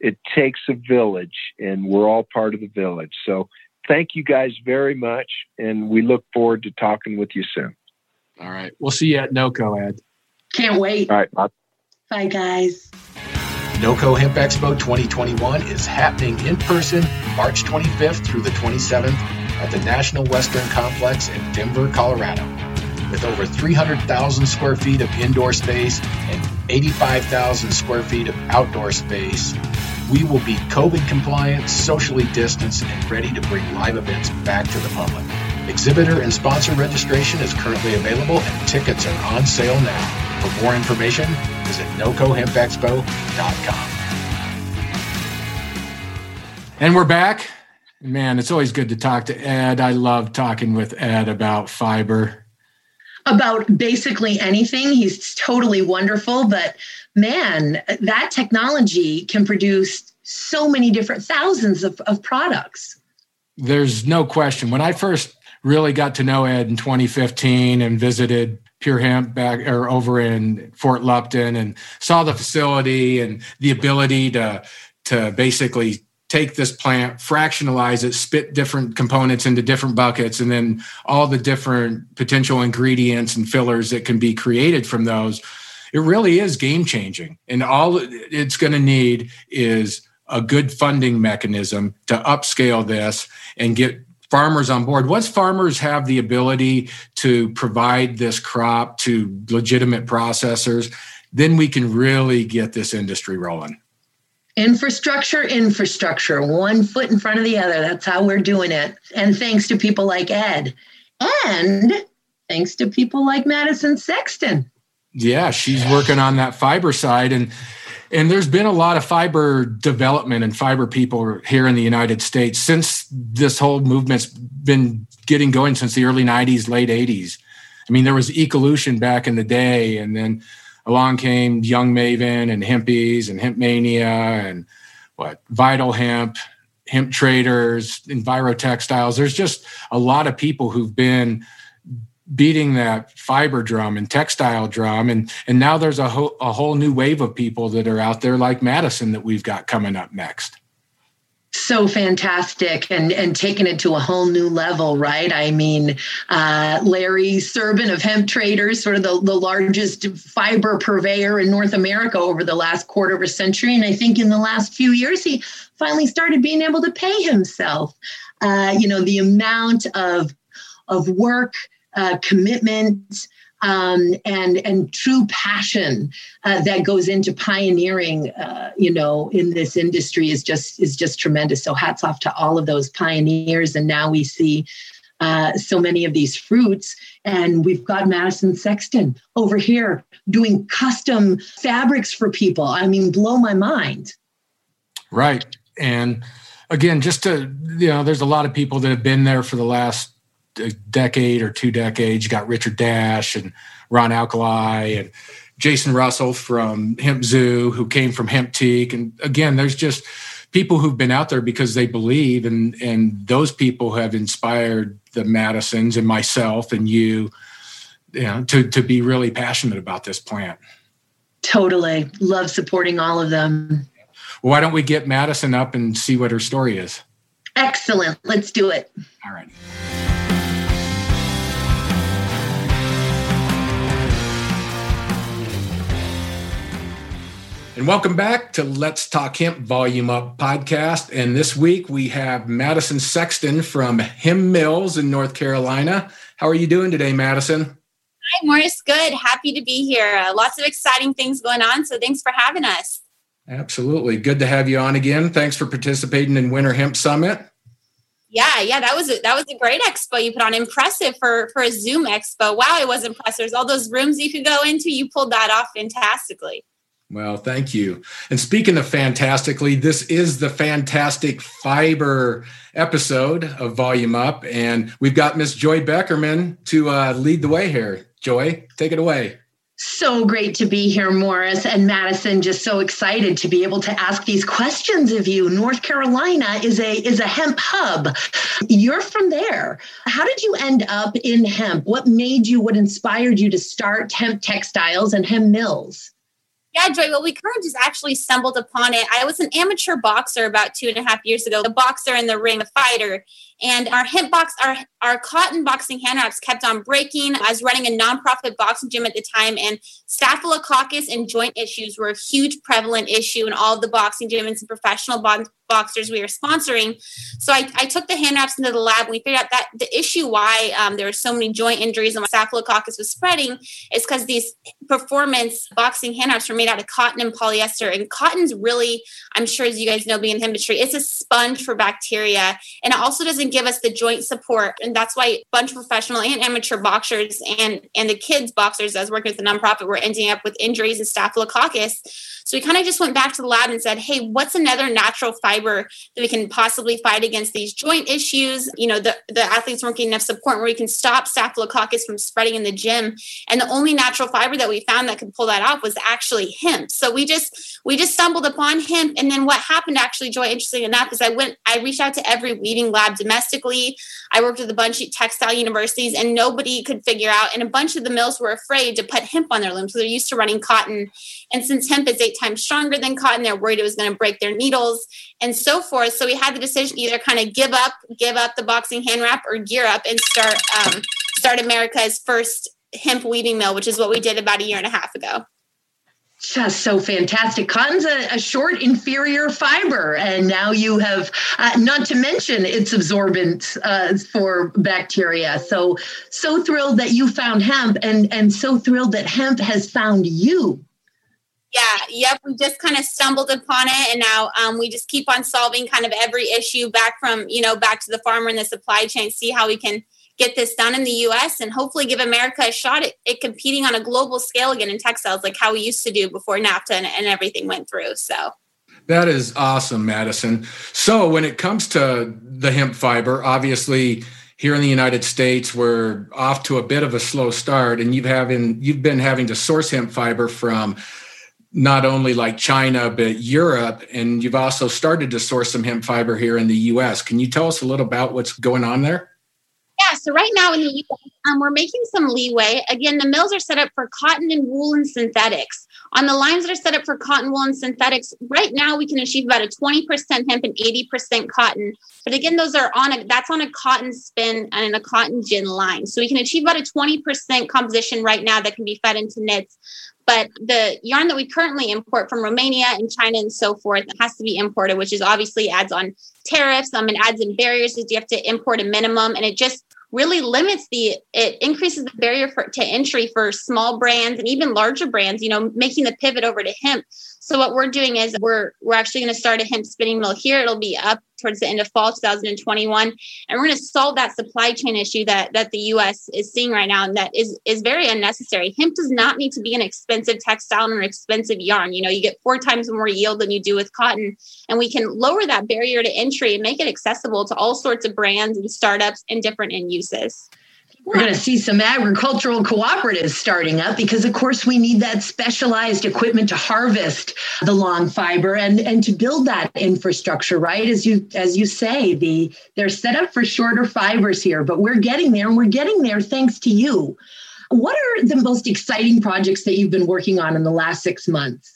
it takes a village, and we're all part of the village. So thank you guys very much, and we look forward to talking with you soon. All right. We'll see you at NOCO, Ed. Can't wait. All right. Bye, bye guys. NOCO Hemp Expo 2021 is happening in person March 25th through the 27th at the National Western Complex in Denver, Colorado. With over 300,000 square feet of indoor space and 85,000 square feet of outdoor space, we will be COVID compliant, socially distanced, and ready to bring live events back to the public. Exhibitor and sponsor registration is currently available and tickets are on sale now. For more information, visit nocohempexpo.com. And we're back. Man, it's always good to talk to Ed. I love talking with Ed about fiber. About basically anything. He's totally wonderful, but man, that technology can produce so many different thousands of, of products. There's no question. When I first really got to know Ed in 2015 and visited PureHemp back or over in Fort Lupton and saw the facility and the ability to to basically take this plant, fractionalize it, spit different components into different buckets, and then all the different potential ingredients and fillers that can be created from those. It really is game changing. And all it's going to need is a good funding mechanism to upscale this and get farmers on board. Once farmers have the ability to provide this crop to legitimate processors, then we can really get this industry rolling. Infrastructure, infrastructure, one foot in front of the other. That's how we're doing it. And thanks to people like Ed. And thanks to people like Madison Sexton. Yeah, she's working on that fiber side. And and there's been a lot of fiber development and fiber people here in the United States since this whole movement's been getting going since the early 90s, late 80s. I mean, there was Ecolution back in the day, and then along came Young Maven and Hempies and Hemp Mania and what Vital Hemp, Hemp Traders, Enviro Textiles. There's just a lot of people who've been beating that fiber drum and textile drum and and now there's a, ho- a whole new wave of people that are out there like madison that we've got coming up next so fantastic and and taking it to a whole new level right? I mean uh, larry Serban of hemp traders sort of the, the largest fiber purveyor in north america over the last quarter of a century. And i think in the last few years he finally started being able to pay himself. Uh, you know the amount of of work uh, commitment um, and and true passion uh, that goes into pioneering, uh, you know, in this industry is just is just tremendous. So hats off to all of those pioneers. And now we see uh, so many of these fruits. And we've got Madison Sexton over here doing custom fabrics for people. I mean, blow my mind. Right. And again, just to, you know, there's a lot of people that have been there for the last a decade or two decades. You got Richard Dash and Ron Alkali and Jason Russell from Hemp Zoo, who came from Hemp Teak. And again, there's just people who've been out there because they believe, and and those people have inspired the Madisons and myself and you, you know, to to be really passionate about this plant. Totally, love supporting all of them. Well, why don't we get Madison up and see what her story is? Excellent. Let's do it. All right. And welcome back to Let's Talk Hemp Volume Up podcast. And this week we have Madison Sexton from Hemp Mills in North Carolina. How are you doing today, Madison? Hi, Morris. Good. Happy to be here. Uh, lots of exciting things going on. So thanks for having us. Absolutely. Good to have you on again. Thanks for participating in Winter Hemp Summit. Yeah, yeah, that was a, that was a great expo you put on. Impressive for for a Zoom expo. Wow, it was impressive. There's all those rooms you could go into. You pulled that off fantastically. Well, thank you. And speaking of fantastically, this is the fantastic fiber episode of Volume Up, and we've got Miss Joy Beckerman to uh, lead the way here. Joy, take it away. So great to be here, Morris and Madison. Just so excited to be able to ask these questions of you. North Carolina is a is a hemp hub. You're from there. How did you end up in hemp? What made you? What inspired you to start hemp textiles and hemp mills? Yeah, Joy. Well, we kind of just actually stumbled upon it. I was an amateur boxer about two and a half years ago, a boxer in the ring, a fighter. And our hemp box, our, our cotton boxing hand wraps kept on breaking. I was running a nonprofit boxing gym at the time, and staphylococcus and joint issues were a huge prevalent issue in all of the boxing gyms and professional bo- boxers we were sponsoring. So I, I, took the hand wraps into the lab and we figured out that the issue why um, there were so many joint injuries and staphylococcus was spreading is because these performance boxing hand wraps were made out of cotton and polyester. And cotton's really, I'm sure as you guys know, being in industry, it's a sponge for bacteria. And it also doesn't give us the joint support. And that's why a bunch of professional and amateur boxers and, and the kids boxers, as working with the nonprofit, were ending up with injuries and staphylococcus. So we kind of just went back to the lab and said, hey, what's another natural fiber that we can possibly fight against these joint issues? You know, the, the athletes weren't getting enough support where we can stop staphylococcus from spreading in the gym. And the only natural fiber that we found that could pull that off was actually hemp. So we just we just stumbled upon hemp. And then what happened actually, Joy, interesting enough, is I went, I reached out to every weaving lab domestically. I worked with a bunch of textile universities and nobody could figure out. And a bunch of the mills were afraid to put hemp on their looms. So they're used to running cotton. And since hemp is times stronger than cotton, they're worried it was going to break their needles and so forth. So we had the decision either kind of give up, give up the boxing hand wrap or gear up and start um, start America's first hemp weaving mill, which is what we did about a year and a half ago just so fantastic. Cotton's a, a, short, inferior fiber, and now you have, uh, not to mention its absorbent uh, for bacteria. So, so thrilled that you found hemp, and and so thrilled that hemp has found you. Yeah, yep. We just kind of stumbled upon it, and now um, we just keep on solving kind of every issue back from you know back to the farmer and the supply chain. See how we can get this done in the US and hopefully give America a shot at, at, competing on a global scale again in textiles like how we used to do before NAFTA and, and everything went through. So that is awesome, Madison. So when it comes to the hemp fiber, obviously here in the United States, we're off to a bit of a slow start, and you've having you've been having to source hemp fiber from not only like China but Europe, and you've also started to source some hemp fiber here in the U.S. Can you tell us a little about what's going on there? Yeah, so right now in the US, um, we're making some leeway. Again, the mills are set up for cotton and wool and synthetics. On the lines that are set up for cotton, wool, and synthetics, right now we can achieve about a 20% hemp and 80% cotton. But again, those are on a that's on a cotton spin and a cotton gin line. So we can achieve about a 20% composition right now that can be fed into knits. But the yarn that we currently import from Romania and China and so forth has to be imported, which is obviously adds on tariffs. Um, it adds in barriers you have to import a minimum, and it just really limits the it increases the barrier for, to entry for small brands and even larger brands you know making the pivot over to hemp so what we're doing is we're we're actually going to start a hemp spinning mill here. It'll be up towards the end of fall 2021 and we're going to solve that supply chain issue that that the us is seeing right now and that is is very unnecessary. Hemp does not need to be an expensive textile or expensive yarn. You know you get four times more yield than you do with cotton. And we can lower that barrier to entry and make it accessible to all sorts of brands and startups and different end uses we're going to see some agricultural cooperatives starting up because, of course, we need that specialized equipment to harvest the long fiber and, and to build that infrastructure, right? As you as you say, the they're set up for shorter fibers here, but we're getting there, and we're getting there thanks to you. What are the most exciting projects that you've been working on in the last six months?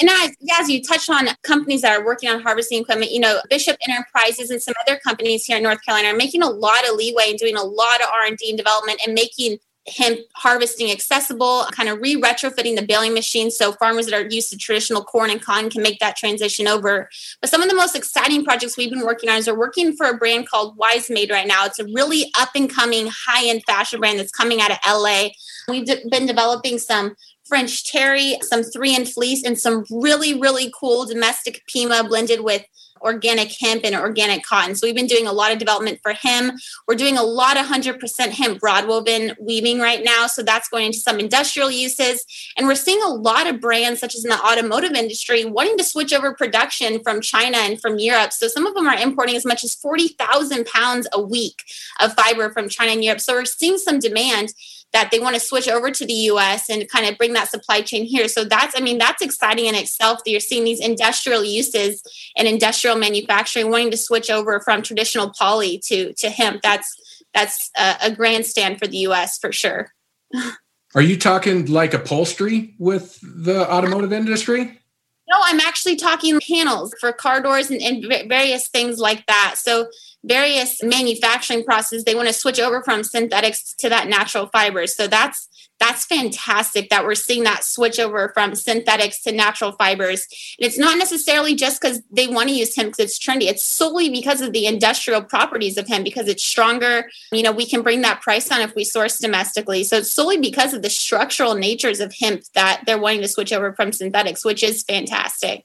And as, as you touched on companies that are working on harvesting equipment, you know, Bishop Enterprises and some other companies here in North Carolina are making a lot of leeway and doing a lot of R&D and development and making hemp harvesting accessible, kind of re-retrofitting the baling machine so farmers that are used to traditional corn and cotton can make that transition over. But some of the most exciting projects we've been working on is we're working for a brand called Wise Made right now. It's a really up and coming high-end fashion brand that's coming out of LA. We've been developing some French terry, some three and fleece, and some really, really cool domestic Pima blended with organic hemp and organic cotton. So we've been doing a lot of development for him. We're doing a lot of 100% hemp broadwoven weaving right now. So that's going into some industrial uses. And we're seeing a lot of brands, such as in the automotive industry, wanting to switch over production from China and from Europe. So some of them are importing as much as 40,000 pounds a week of fiber from China and Europe. So we're seeing some demand that they want to switch over to the US and kind of bring that supply chain here. So that's, I mean, that's exciting in itself that you're seeing these industrial uses and industrial manufacturing wanting to switch over from traditional poly to, to hemp. That's, that's a, a grandstand for the US for sure. Are you talking like upholstery with the automotive industry? No, I'm actually talking panels for car doors and, and various things like that. So various manufacturing processes, they want to switch over from synthetics to that natural fibers. So that's that's fantastic that we're seeing that switch over from synthetics to natural fibers. And it's not necessarily just because they want to use hemp because it's trendy. It's solely because of the industrial properties of hemp because it's stronger. You know, we can bring that price on if we source domestically. So it's solely because of the structural natures of hemp that they're wanting to switch over from synthetics, which is fantastic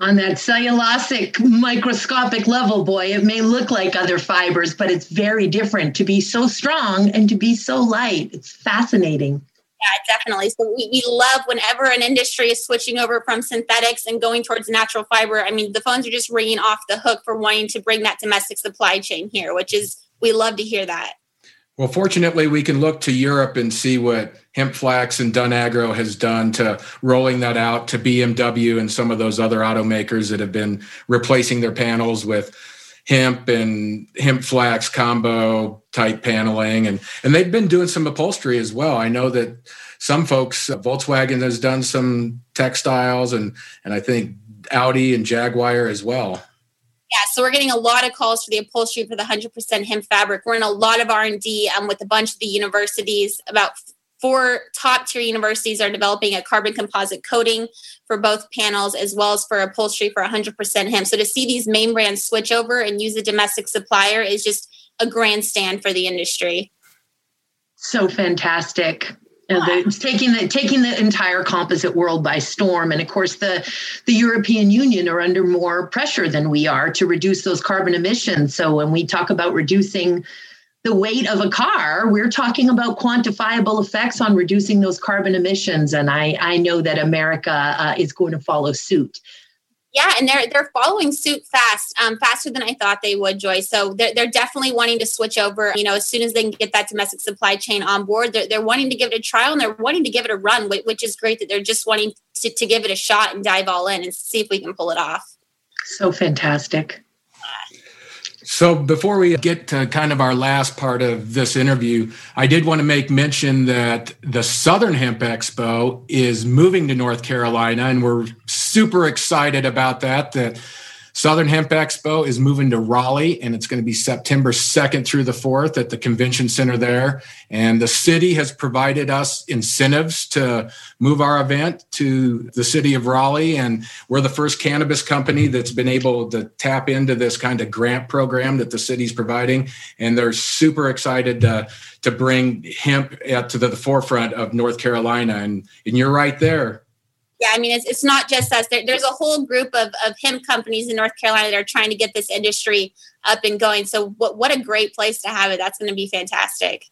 on that cellulosic microscopic level, boy, it may look like other fibers, but it's very different to be so strong and to be so light. It's fascinating. Yeah, definitely. So we, we love whenever an industry is switching over from synthetics and going towards natural fiber. I mean, the phones are just ringing off the hook for wanting to bring that domestic supply chain here, which is, we love to hear that. Well, fortunately, we can look to Europe and see what HempFlax and Dun Agro has done to rolling that out to BMW and some of those other automakers that have been replacing their panels with hemp and hemp flax combo type paneling and and they've been doing some upholstery as well i know that some folks uh, volkswagen has done some textiles and and i think audi and jaguar as well yeah, so we're getting a lot of calls for the upholstery for the 100% hemp fabric. We're in a lot of R&D um, with a bunch of the universities. About four top tier universities are developing a carbon composite coating for both panels as well as for upholstery for 100% hemp. So to see these main brands switch over and use a domestic supplier is just a grandstand for the industry. So fantastic the, taking the taking the entire composite world by storm and of course the the european union are under more pressure than we are to reduce those carbon emissions so when we talk about reducing the weight of a car we're talking about quantifiable effects on reducing those carbon emissions and i i know that america uh, is going to follow suit yeah, and they're they're following suit fast, um, faster than I thought they would, Joy. So they're, they're definitely wanting to switch over. You know, as soon as they can get that domestic supply chain on board, they're, they're wanting to give it a trial and they're wanting to give it a run, which is great that they're just wanting to, to give it a shot and dive all in and see if we can pull it off. So fantastic. So, before we get to kind of our last part of this interview, I did want to make mention that the Southern Hemp Expo is moving to North Carolina, and we're super excited about that. That Southern Hemp Expo is moving to Raleigh, and it's going to be September 2nd through the 4th at the convention center there. And the city has provided us incentives to move our event to the city of Raleigh. And we're the first cannabis company that's been able to tap into this kind of grant program that the city's providing. And they're super excited to, to bring hemp to the forefront of North Carolina. And, and you're right there yeah, I mean, it's, it's not just us. There, there's a whole group of, of hemp companies in North Carolina that are trying to get this industry up and going. So, what, what a great place to have it. That's going to be fantastic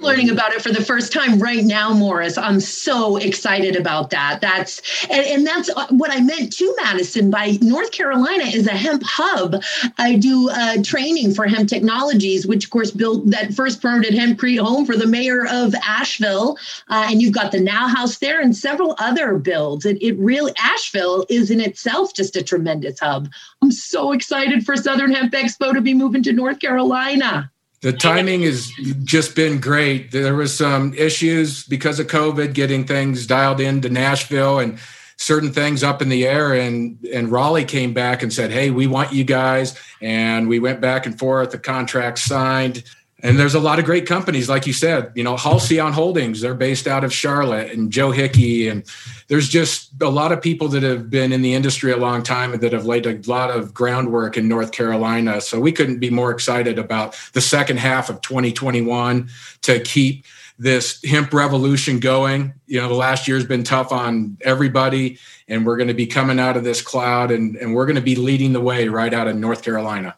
learning about it for the first time right now morris. I'm so excited about that. That's and, and, that's what i meant to madison by north carolina is a hemp hub. I do uh, training for hemp technologies which of course built that first permitted hempcrete home for the mayor of asheville. Uh, and you've got the now house there and several other builds. It, it really asheville is in itself just a tremendous hub. I'm so excited for southern hemp expo to be moving to north carolina the timing has just been great. There was some issues because of COVID getting things dialed into Nashville and certain things up in the air and and Raleigh came back and said, "Hey, we want you guys." And we went back and forth, the contract signed. And there's a lot of great companies, like you said, you know, Halcyon Holdings, they're based out of Charlotte, and Joe Hickey. And there's just a lot of people that have been in the industry a long time and that have laid a lot of groundwork in North Carolina. So we couldn't be more excited about the second half of 2021 to keep this hemp revolution going. You know, the last year has been tough on everybody, and we're going to be coming out of this cloud and, and we're going to be leading the way right out of North Carolina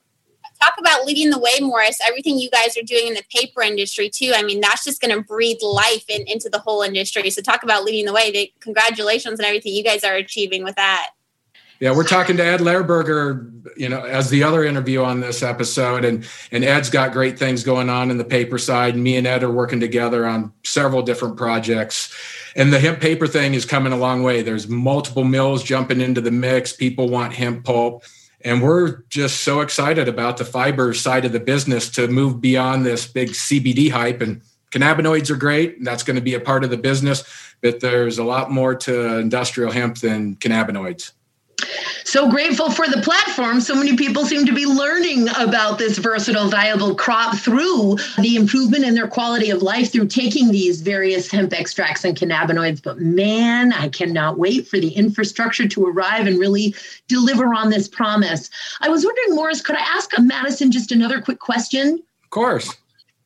talk about leading the way, Morris. Everything you guys are doing in the paper industry too. I mean, that's just going to breathe life in, into the whole industry. So talk about leading the way. Congratulations on everything you guys are achieving with that. Yeah, we're talking to Ed Lehrburger, you know, as the other interview on this episode, and and Ed's got great things going on in the paper side. And me and Ed are working together on several different projects. And the hemp paper thing is coming a long way. There's multiple mills jumping into the mix. People want hemp pulp and we're just so excited about the fiber side of the business to move beyond this big CBD hype and cannabinoids are great. And that's going to be a part of the business, but there's a lot more to industrial hemp than cannabinoids. So grateful for the platform. So many people seem to be learning about this versatile, viable crop through the improvement in their quality of life through taking these various hemp extracts and cannabinoids. But man, I cannot wait for the infrastructure to arrive and really deliver on this promise. I was wondering, Morris, could I ask uh, Madison just another quick question? Of course.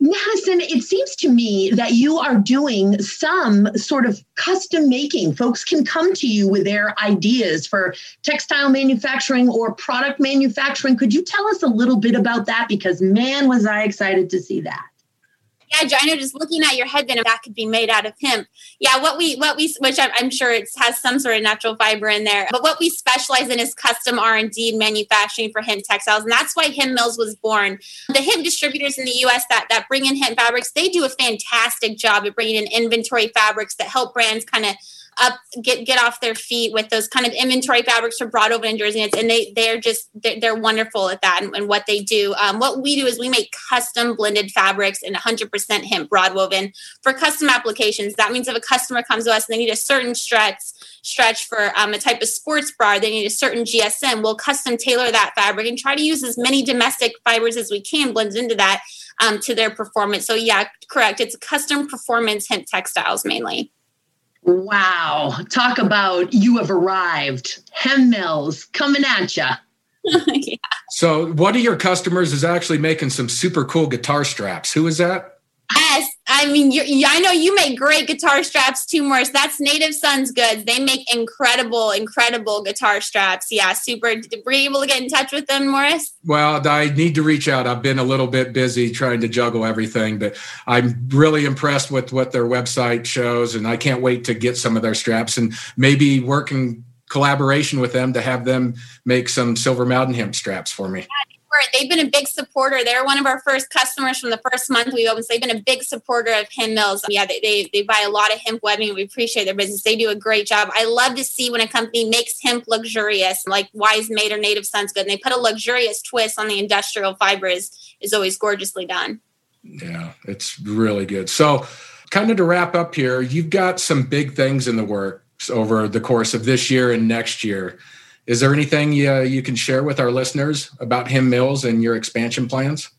Madison, it seems to me that you are doing some sort of custom making. Folks can come to you with their ideas for textile manufacturing or product manufacturing. Could you tell us a little bit about that? Because man, was I excited to see that I know just looking at your headband, that could be made out of hemp. Yeah, what we what we which I'm, I'm sure it has some sort of natural fiber in there, but what we specialize in is custom R and D manufacturing for hemp textiles, and that's why Hemp Mills was born. The hemp distributors in the U.S. that that bring in hemp fabrics, they do a fantastic job of bringing in inventory fabrics that help brands kind of up get get off their feet with those kind of inventory fabrics for Broadwoven and jersey and they they're just they're, they're wonderful at that and, and what they do. Um, what we do is we make custom blended fabrics and 100% hemp broadwoven for custom applications. That means if a customer comes to us and they need a certain stretch stretch for um, a type of sports bra they need a certain gsm we'll custom tailor that fabric and try to use as many domestic fibers as we can blends into that um, to their performance. So yeah correct. It's custom performance hemp textiles mainly Wow. Talk about you have arrived. Hemp Mills coming at you. yeah. So, one of your customers is actually making some super cool guitar straps. Who is that? Yes, I mean, I know you make great guitar straps too, Morris. That's Native Sons Goods. They make incredible, incredible guitar straps. Yeah, super. Were you able to get in touch with them, Morris? Well, I need to reach out. I've been a little bit busy trying to juggle everything, but I'm really impressed with what their website shows, and I can't wait to get some of their straps and maybe work in collaboration with them to have them make some Silver Mountain hemp straps for me. They've been a big supporter. They're one of our first customers from the first month we opened. So they've been a big supporter of Hemp Mills. Yeah, they, they, they buy a lot of hemp webbing. We appreciate their business. They do a great job. I love to see when a company makes hemp luxurious, like Wise Made or Native Sons Good, and they put a luxurious twist on the industrial fiber is, is always gorgeously done. Yeah, it's really good. So kind of to wrap up here, you've got some big things in the works over the course of this year and next year. Is there anything you, you can share with our listeners about Hemp Mills and your expansion plans?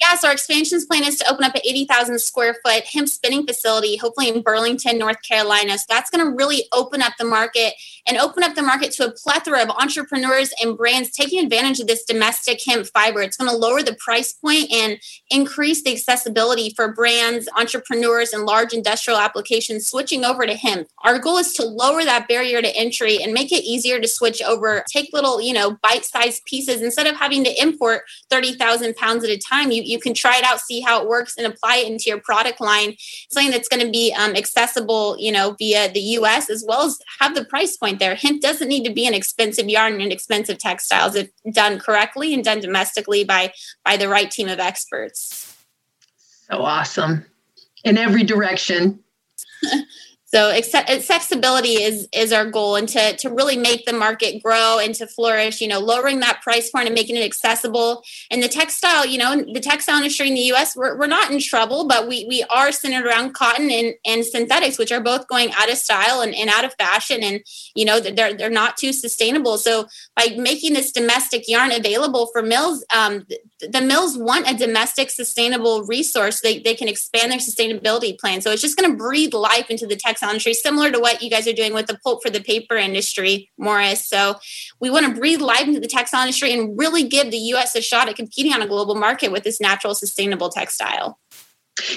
Yeah, so our expansions plan is to open up an 80,000 square foot hemp spinning facility, hopefully in Burlington, North Carolina. So that's going to really open up the market and open up the market to a plethora of entrepreneurs and brands taking advantage of this domestic hemp fiber. It's going to lower the price point and increase the accessibility for brands, entrepreneurs, and large industrial applications switching over to hemp. Our goal is to lower that barrier to entry and make it easier to switch over. Take little, you know, bite sized pieces instead of having to import 30,000 pounds at a time. You, you can try it out, see how it works, and apply it into your product line. Something that's going to be um, accessible, you know, via the US as well as have the price point there. Hemp doesn't need to be an expensive yarn and expensive textiles if done correctly and done domestically by by the right team of experts. So awesome. In every direction. So accessibility is is our goal, and to to really make the market grow and to flourish. You know, lowering that price point and making it accessible. And the textile, you know, the textile industry in the U.S. we're, we're not in trouble, but we we are centered around cotton and, and synthetics, which are both going out of style and, and out of fashion, and you know they're they're not too sustainable. So by making this domestic yarn available for mills, um, the mills want a domestic sustainable resource. They they can expand their sustainability plan. So it's just going to breathe life into the textile industry, similar to what you guys are doing with the pulp for the paper industry, Morris. So we want to breathe life into the textile industry and really give the U.S. a shot at competing on a global market with this natural, sustainable textile.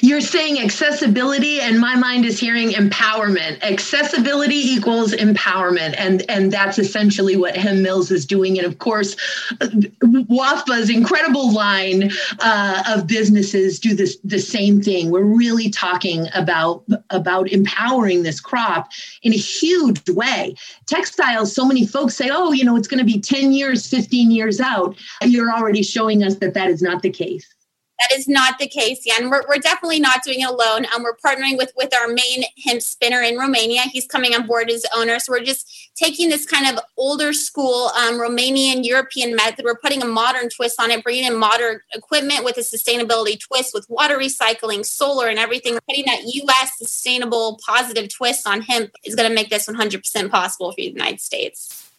You're saying accessibility, and my mind is hearing empowerment. Accessibility equals empowerment, and and that's essentially what Hemp Mills is doing. And of course, WAFBA's incredible line uh, of businesses do this the same thing. We're really talking about about empowering this crop in a huge way. Textiles. So many folks say, "Oh, you know, it's going to be ten years, fifteen years out." You're already showing us that that is not the case. That is not the case, yeah. And we're, we're definitely not doing it alone. Um, we're partnering with with our main hemp spinner in Romania. He's coming on board as owner. So we're just taking this kind of older school um, Romanian European method. We're putting a modern twist on it, bringing in modern equipment with a sustainability twist with water recycling, solar, and everything. We're putting that U.S. sustainable positive twist on hemp is going to make this 100% possible for the United States.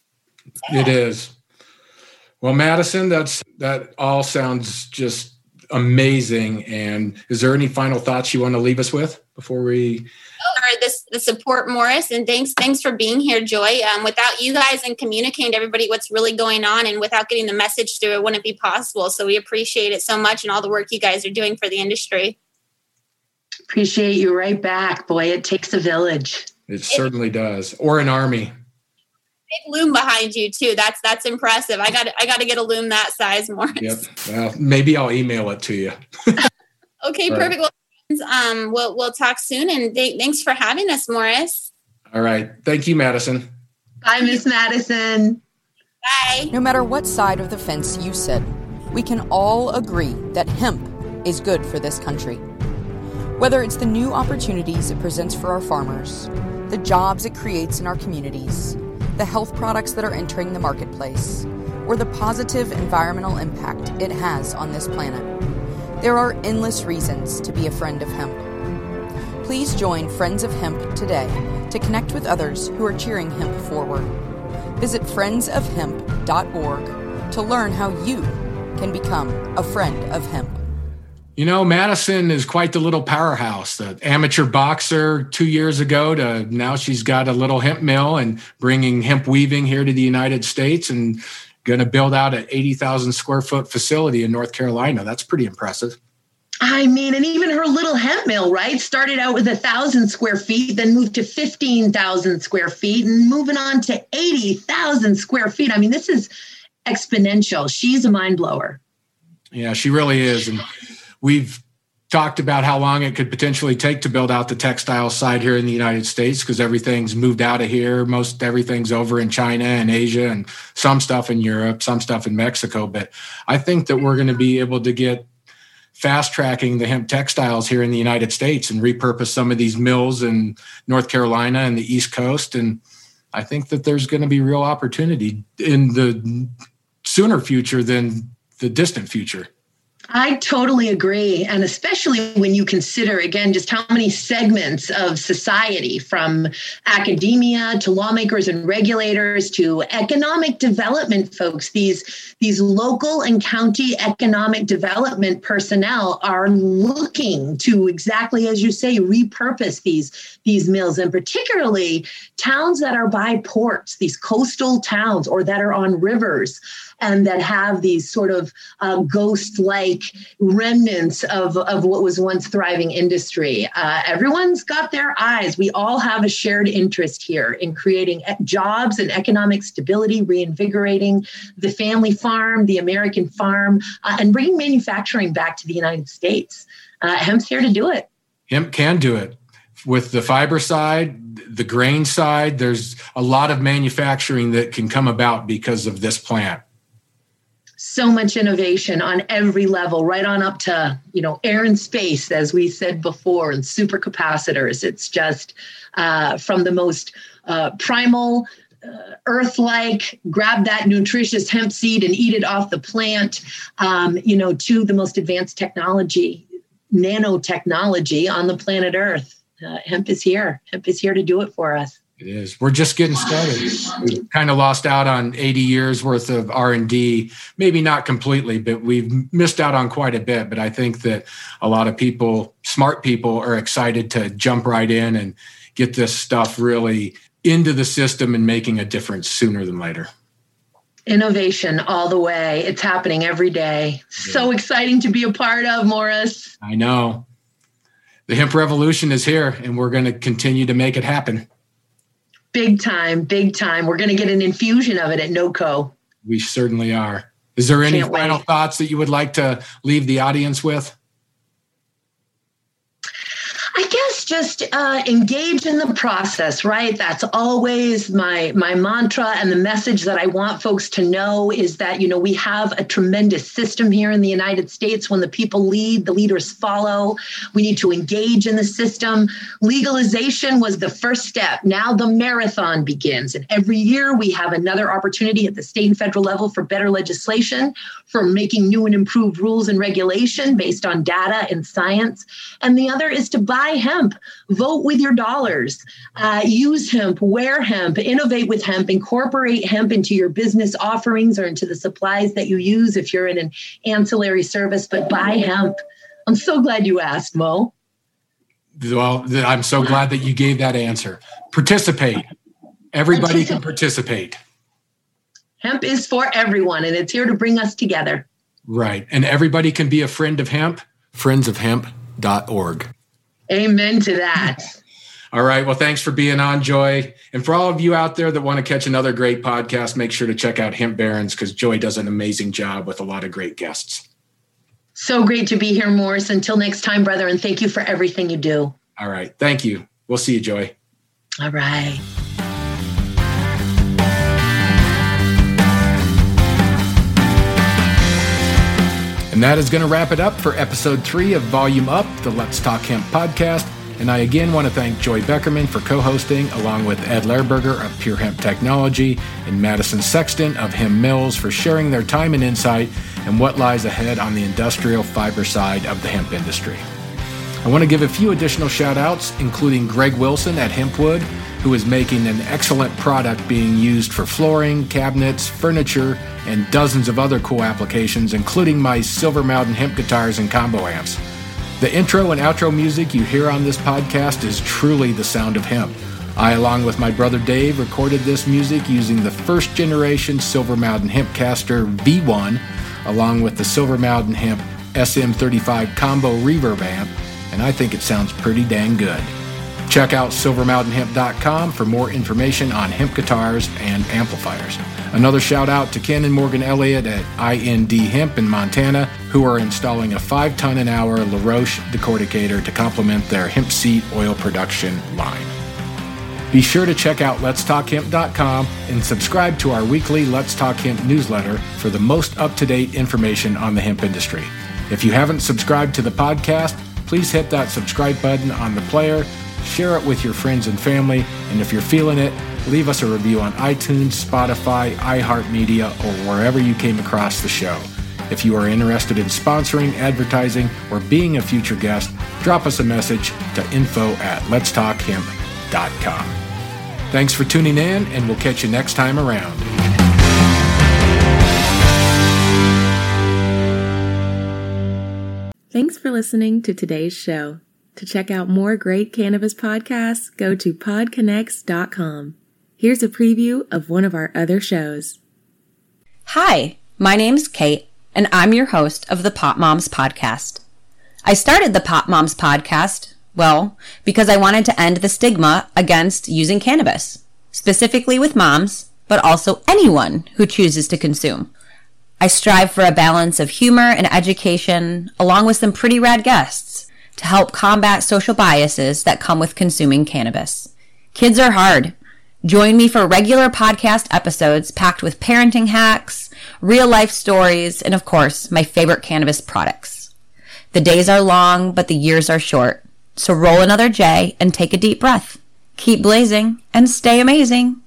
It is. Well, Madison, that's that all sounds just amazing. And is there any final thoughts you want to leave us with before we? Oh, this the support, Morris, and thanks thanks for being here, Joy. Um, without you guys and communicating to everybody what's really going on, and without getting the message through, it wouldn't be possible. So we appreciate it so much, and all the work you guys are doing for the industry. Appreciate you right back, boy. It takes a village. It certainly does, or an army big loom behind you too. That's that's impressive. I got I got to get a loom that size, more. Yep. Well, maybe I'll email it to you. okay, right. perfect. Well, um, we'll we'll talk soon, and th- thanks for having us, Morris. All right. Thank you, Madison. Bye, Miss Madison. Bye. No matter what side of the fence you sit, we can all agree that hemp is good for this country. Whether it's the new opportunities it presents for our farmers, the jobs it creates in our communities the health products that are entering the marketplace, or the positive environmental impact it has on this planet. There are endless reasons to be a friend of hemp. Please join Friends of Hemp today to connect with others who are cheering hemp forward. Visit friendsofhemp.org to learn how you can become a friend of hemp. You know, Madison is quite the little powerhouse. The amateur boxer two years ago to now she's got a little hemp mill and bringing hemp weaving here to the United States and going to build out an 80,000 square foot facility in North Carolina. That's pretty impressive. I mean, and even her little hemp mill, right? Started out with a thousand square feet, then moved to 15,000 square feet and moving on to 80,000 square feet. I mean, this is exponential. She's a mind blower. Yeah, she really is. And We've talked about how long it could potentially take to build out the textile side here in the United States because everything's moved out of here. Most everything's over in China and Asia and some stuff in Europe, some stuff in Mexico. But I think that we're going to be able to get fast tracking the hemp textiles here in the United States and repurpose some of these mills in North Carolina and the East Coast. And I think that there's going to be real opportunity in the sooner future than the distant future. I totally agree. And especially when you consider, again, just how many segments of society, from academia to lawmakers and regulators to economic development folks, these, these local and county economic development personnel are looking to exactly as you say, repurpose these, these mills, and particularly towns that are by ports, these coastal towns or that are on rivers and that have these sort of uh, ghost like remnants of, of what was once thriving industry. Uh, everyone's got their eyes. We all have a shared interest here in creating jobs and economic stability, reinvigorating the family farm, the American farm, uh, and bringing manufacturing back to the United States. Uh, hemp's here to do it. Hemp can do it with the fiber side, the grain side, there's a lot of manufacturing that can come about because of this plant so much innovation on every level, right on up to, you know, air and space, as we said before, and supercapacitors. It's just uh, from the most uh, primal, uh, earth like, grab that nutritious hemp seed and eat it off the plant, um, you know, to the most advanced technology, nanotechnology on the planet Earth. Uh, hemp is here. Hemp is here to do it for us. It is. We're just getting started. We've kind of lost out on 80 years worth of R&D. Maybe not completely, but we've missed out on quite a bit. But I think that a lot of people, smart people, are excited to jump right in and get this stuff really into the system and making a difference sooner than later. Innovation all the way. It's happening every day. So exciting to be a part of, Morris. I know. The hemp revolution is here, and we're going to continue to make it happen. Big time, big time. We're going to get an infusion of it at NOCO. We certainly are. Is there any Can't final wait. thoughts that you would like to leave the audience with? Just uh, engage in the process, right? That's always my my mantra, and the message that I want folks to know is that you know we have a tremendous system here in the United States. When the people lead, the leaders follow. We need to engage in the system. Legalization was the first step. Now the marathon begins, and every year we have another opportunity at the state and federal level for better legislation, for making new and improved rules and regulation based on data and science. And the other is to buy hemp, vote with your dollars, uh, use hemp, wear hemp, innovate with hemp, incorporate hemp into your business offerings or into the supplies that you use if you're in an ancillary service, but buy hemp. I'm so glad you asked, Mo. Well, I'm so glad that you gave that answer. Participate. Everybody can participate. Hemp is for everyone, and it's here to bring us together. Right. And everybody can be a friend of hemp. Friendsofhemp.org. Amen to that. All right. Well, thanks for being on, Joy. And for all of you out there that want to catch another great podcast, make sure to check out Hemp Barons because Joy does an amazing job with a lot of great guests. So great to be here, Morris. Until next time, brother, and thank you for everything you do. All right. Thank you. We'll see you, Joy. All right. And that is going to wrap it up for episode three of Volume Up, the Let's Talk Hemp podcast. And I again want to thank Joy Beckerman for co hosting, along with Ed Lehrburger of PureHemp Technology and Madison Sexton of Hemp Mills for sharing their time and insight and what lies ahead on the industrial fiber side of the hemp industry. I want to give a few additional shout outs, including Greg Wilson at Hempwood, who is making an excellent product being used for flooring, cabinets, furniture, and dozens of other cool applications, including my Silver Mountain hemp guitars and combo amps. The intro and outro music you hear on this podcast is truly the sound of hemp. I, along with my brother Dave, recorded this music using the first generation Silver Mountain Hempcaster V1, along with the Silver Mountain Hemp SM35 Combo Reverb amp, and I think it sounds pretty dang good. Check out silvermountainhemp.com for more information on hemp guitars and amplifiers. Another shout out to Ken and Morgan Elliott at IND Hemp in Montana, who are installing a 5 ton an hour LaRoche decorticator to complement their hemp seed oil production line. Be sure to check out letstalkhemp.com and subscribe to our weekly Let's Talk Hemp newsletter for the most up to date information on the hemp industry. If you haven't subscribed to the podcast, please hit that subscribe button on the player share it with your friends and family, and if you're feeling it, leave us a review on iTunes, Spotify, iHeartMedia, or wherever you came across the show. If you are interested in sponsoring, advertising, or being a future guest, drop us a message to info at letstalkhemp.com. Thanks for tuning in, and we'll catch you next time around. Thanks for listening to today's show. To check out more great cannabis podcasts, go to podconnects.com. Here's a preview of one of our other shows. Hi, my name's Kate, and I'm your host of the Pot Moms Podcast. I started the Pot Moms Podcast, well, because I wanted to end the stigma against using cannabis, specifically with moms, but also anyone who chooses to consume. I strive for a balance of humor and education, along with some pretty rad guests to help combat social biases that come with consuming cannabis. Kids are hard. Join me for regular podcast episodes packed with parenting hacks, real life stories, and of course, my favorite cannabis products. The days are long, but the years are short. So roll another J and take a deep breath. Keep blazing and stay amazing.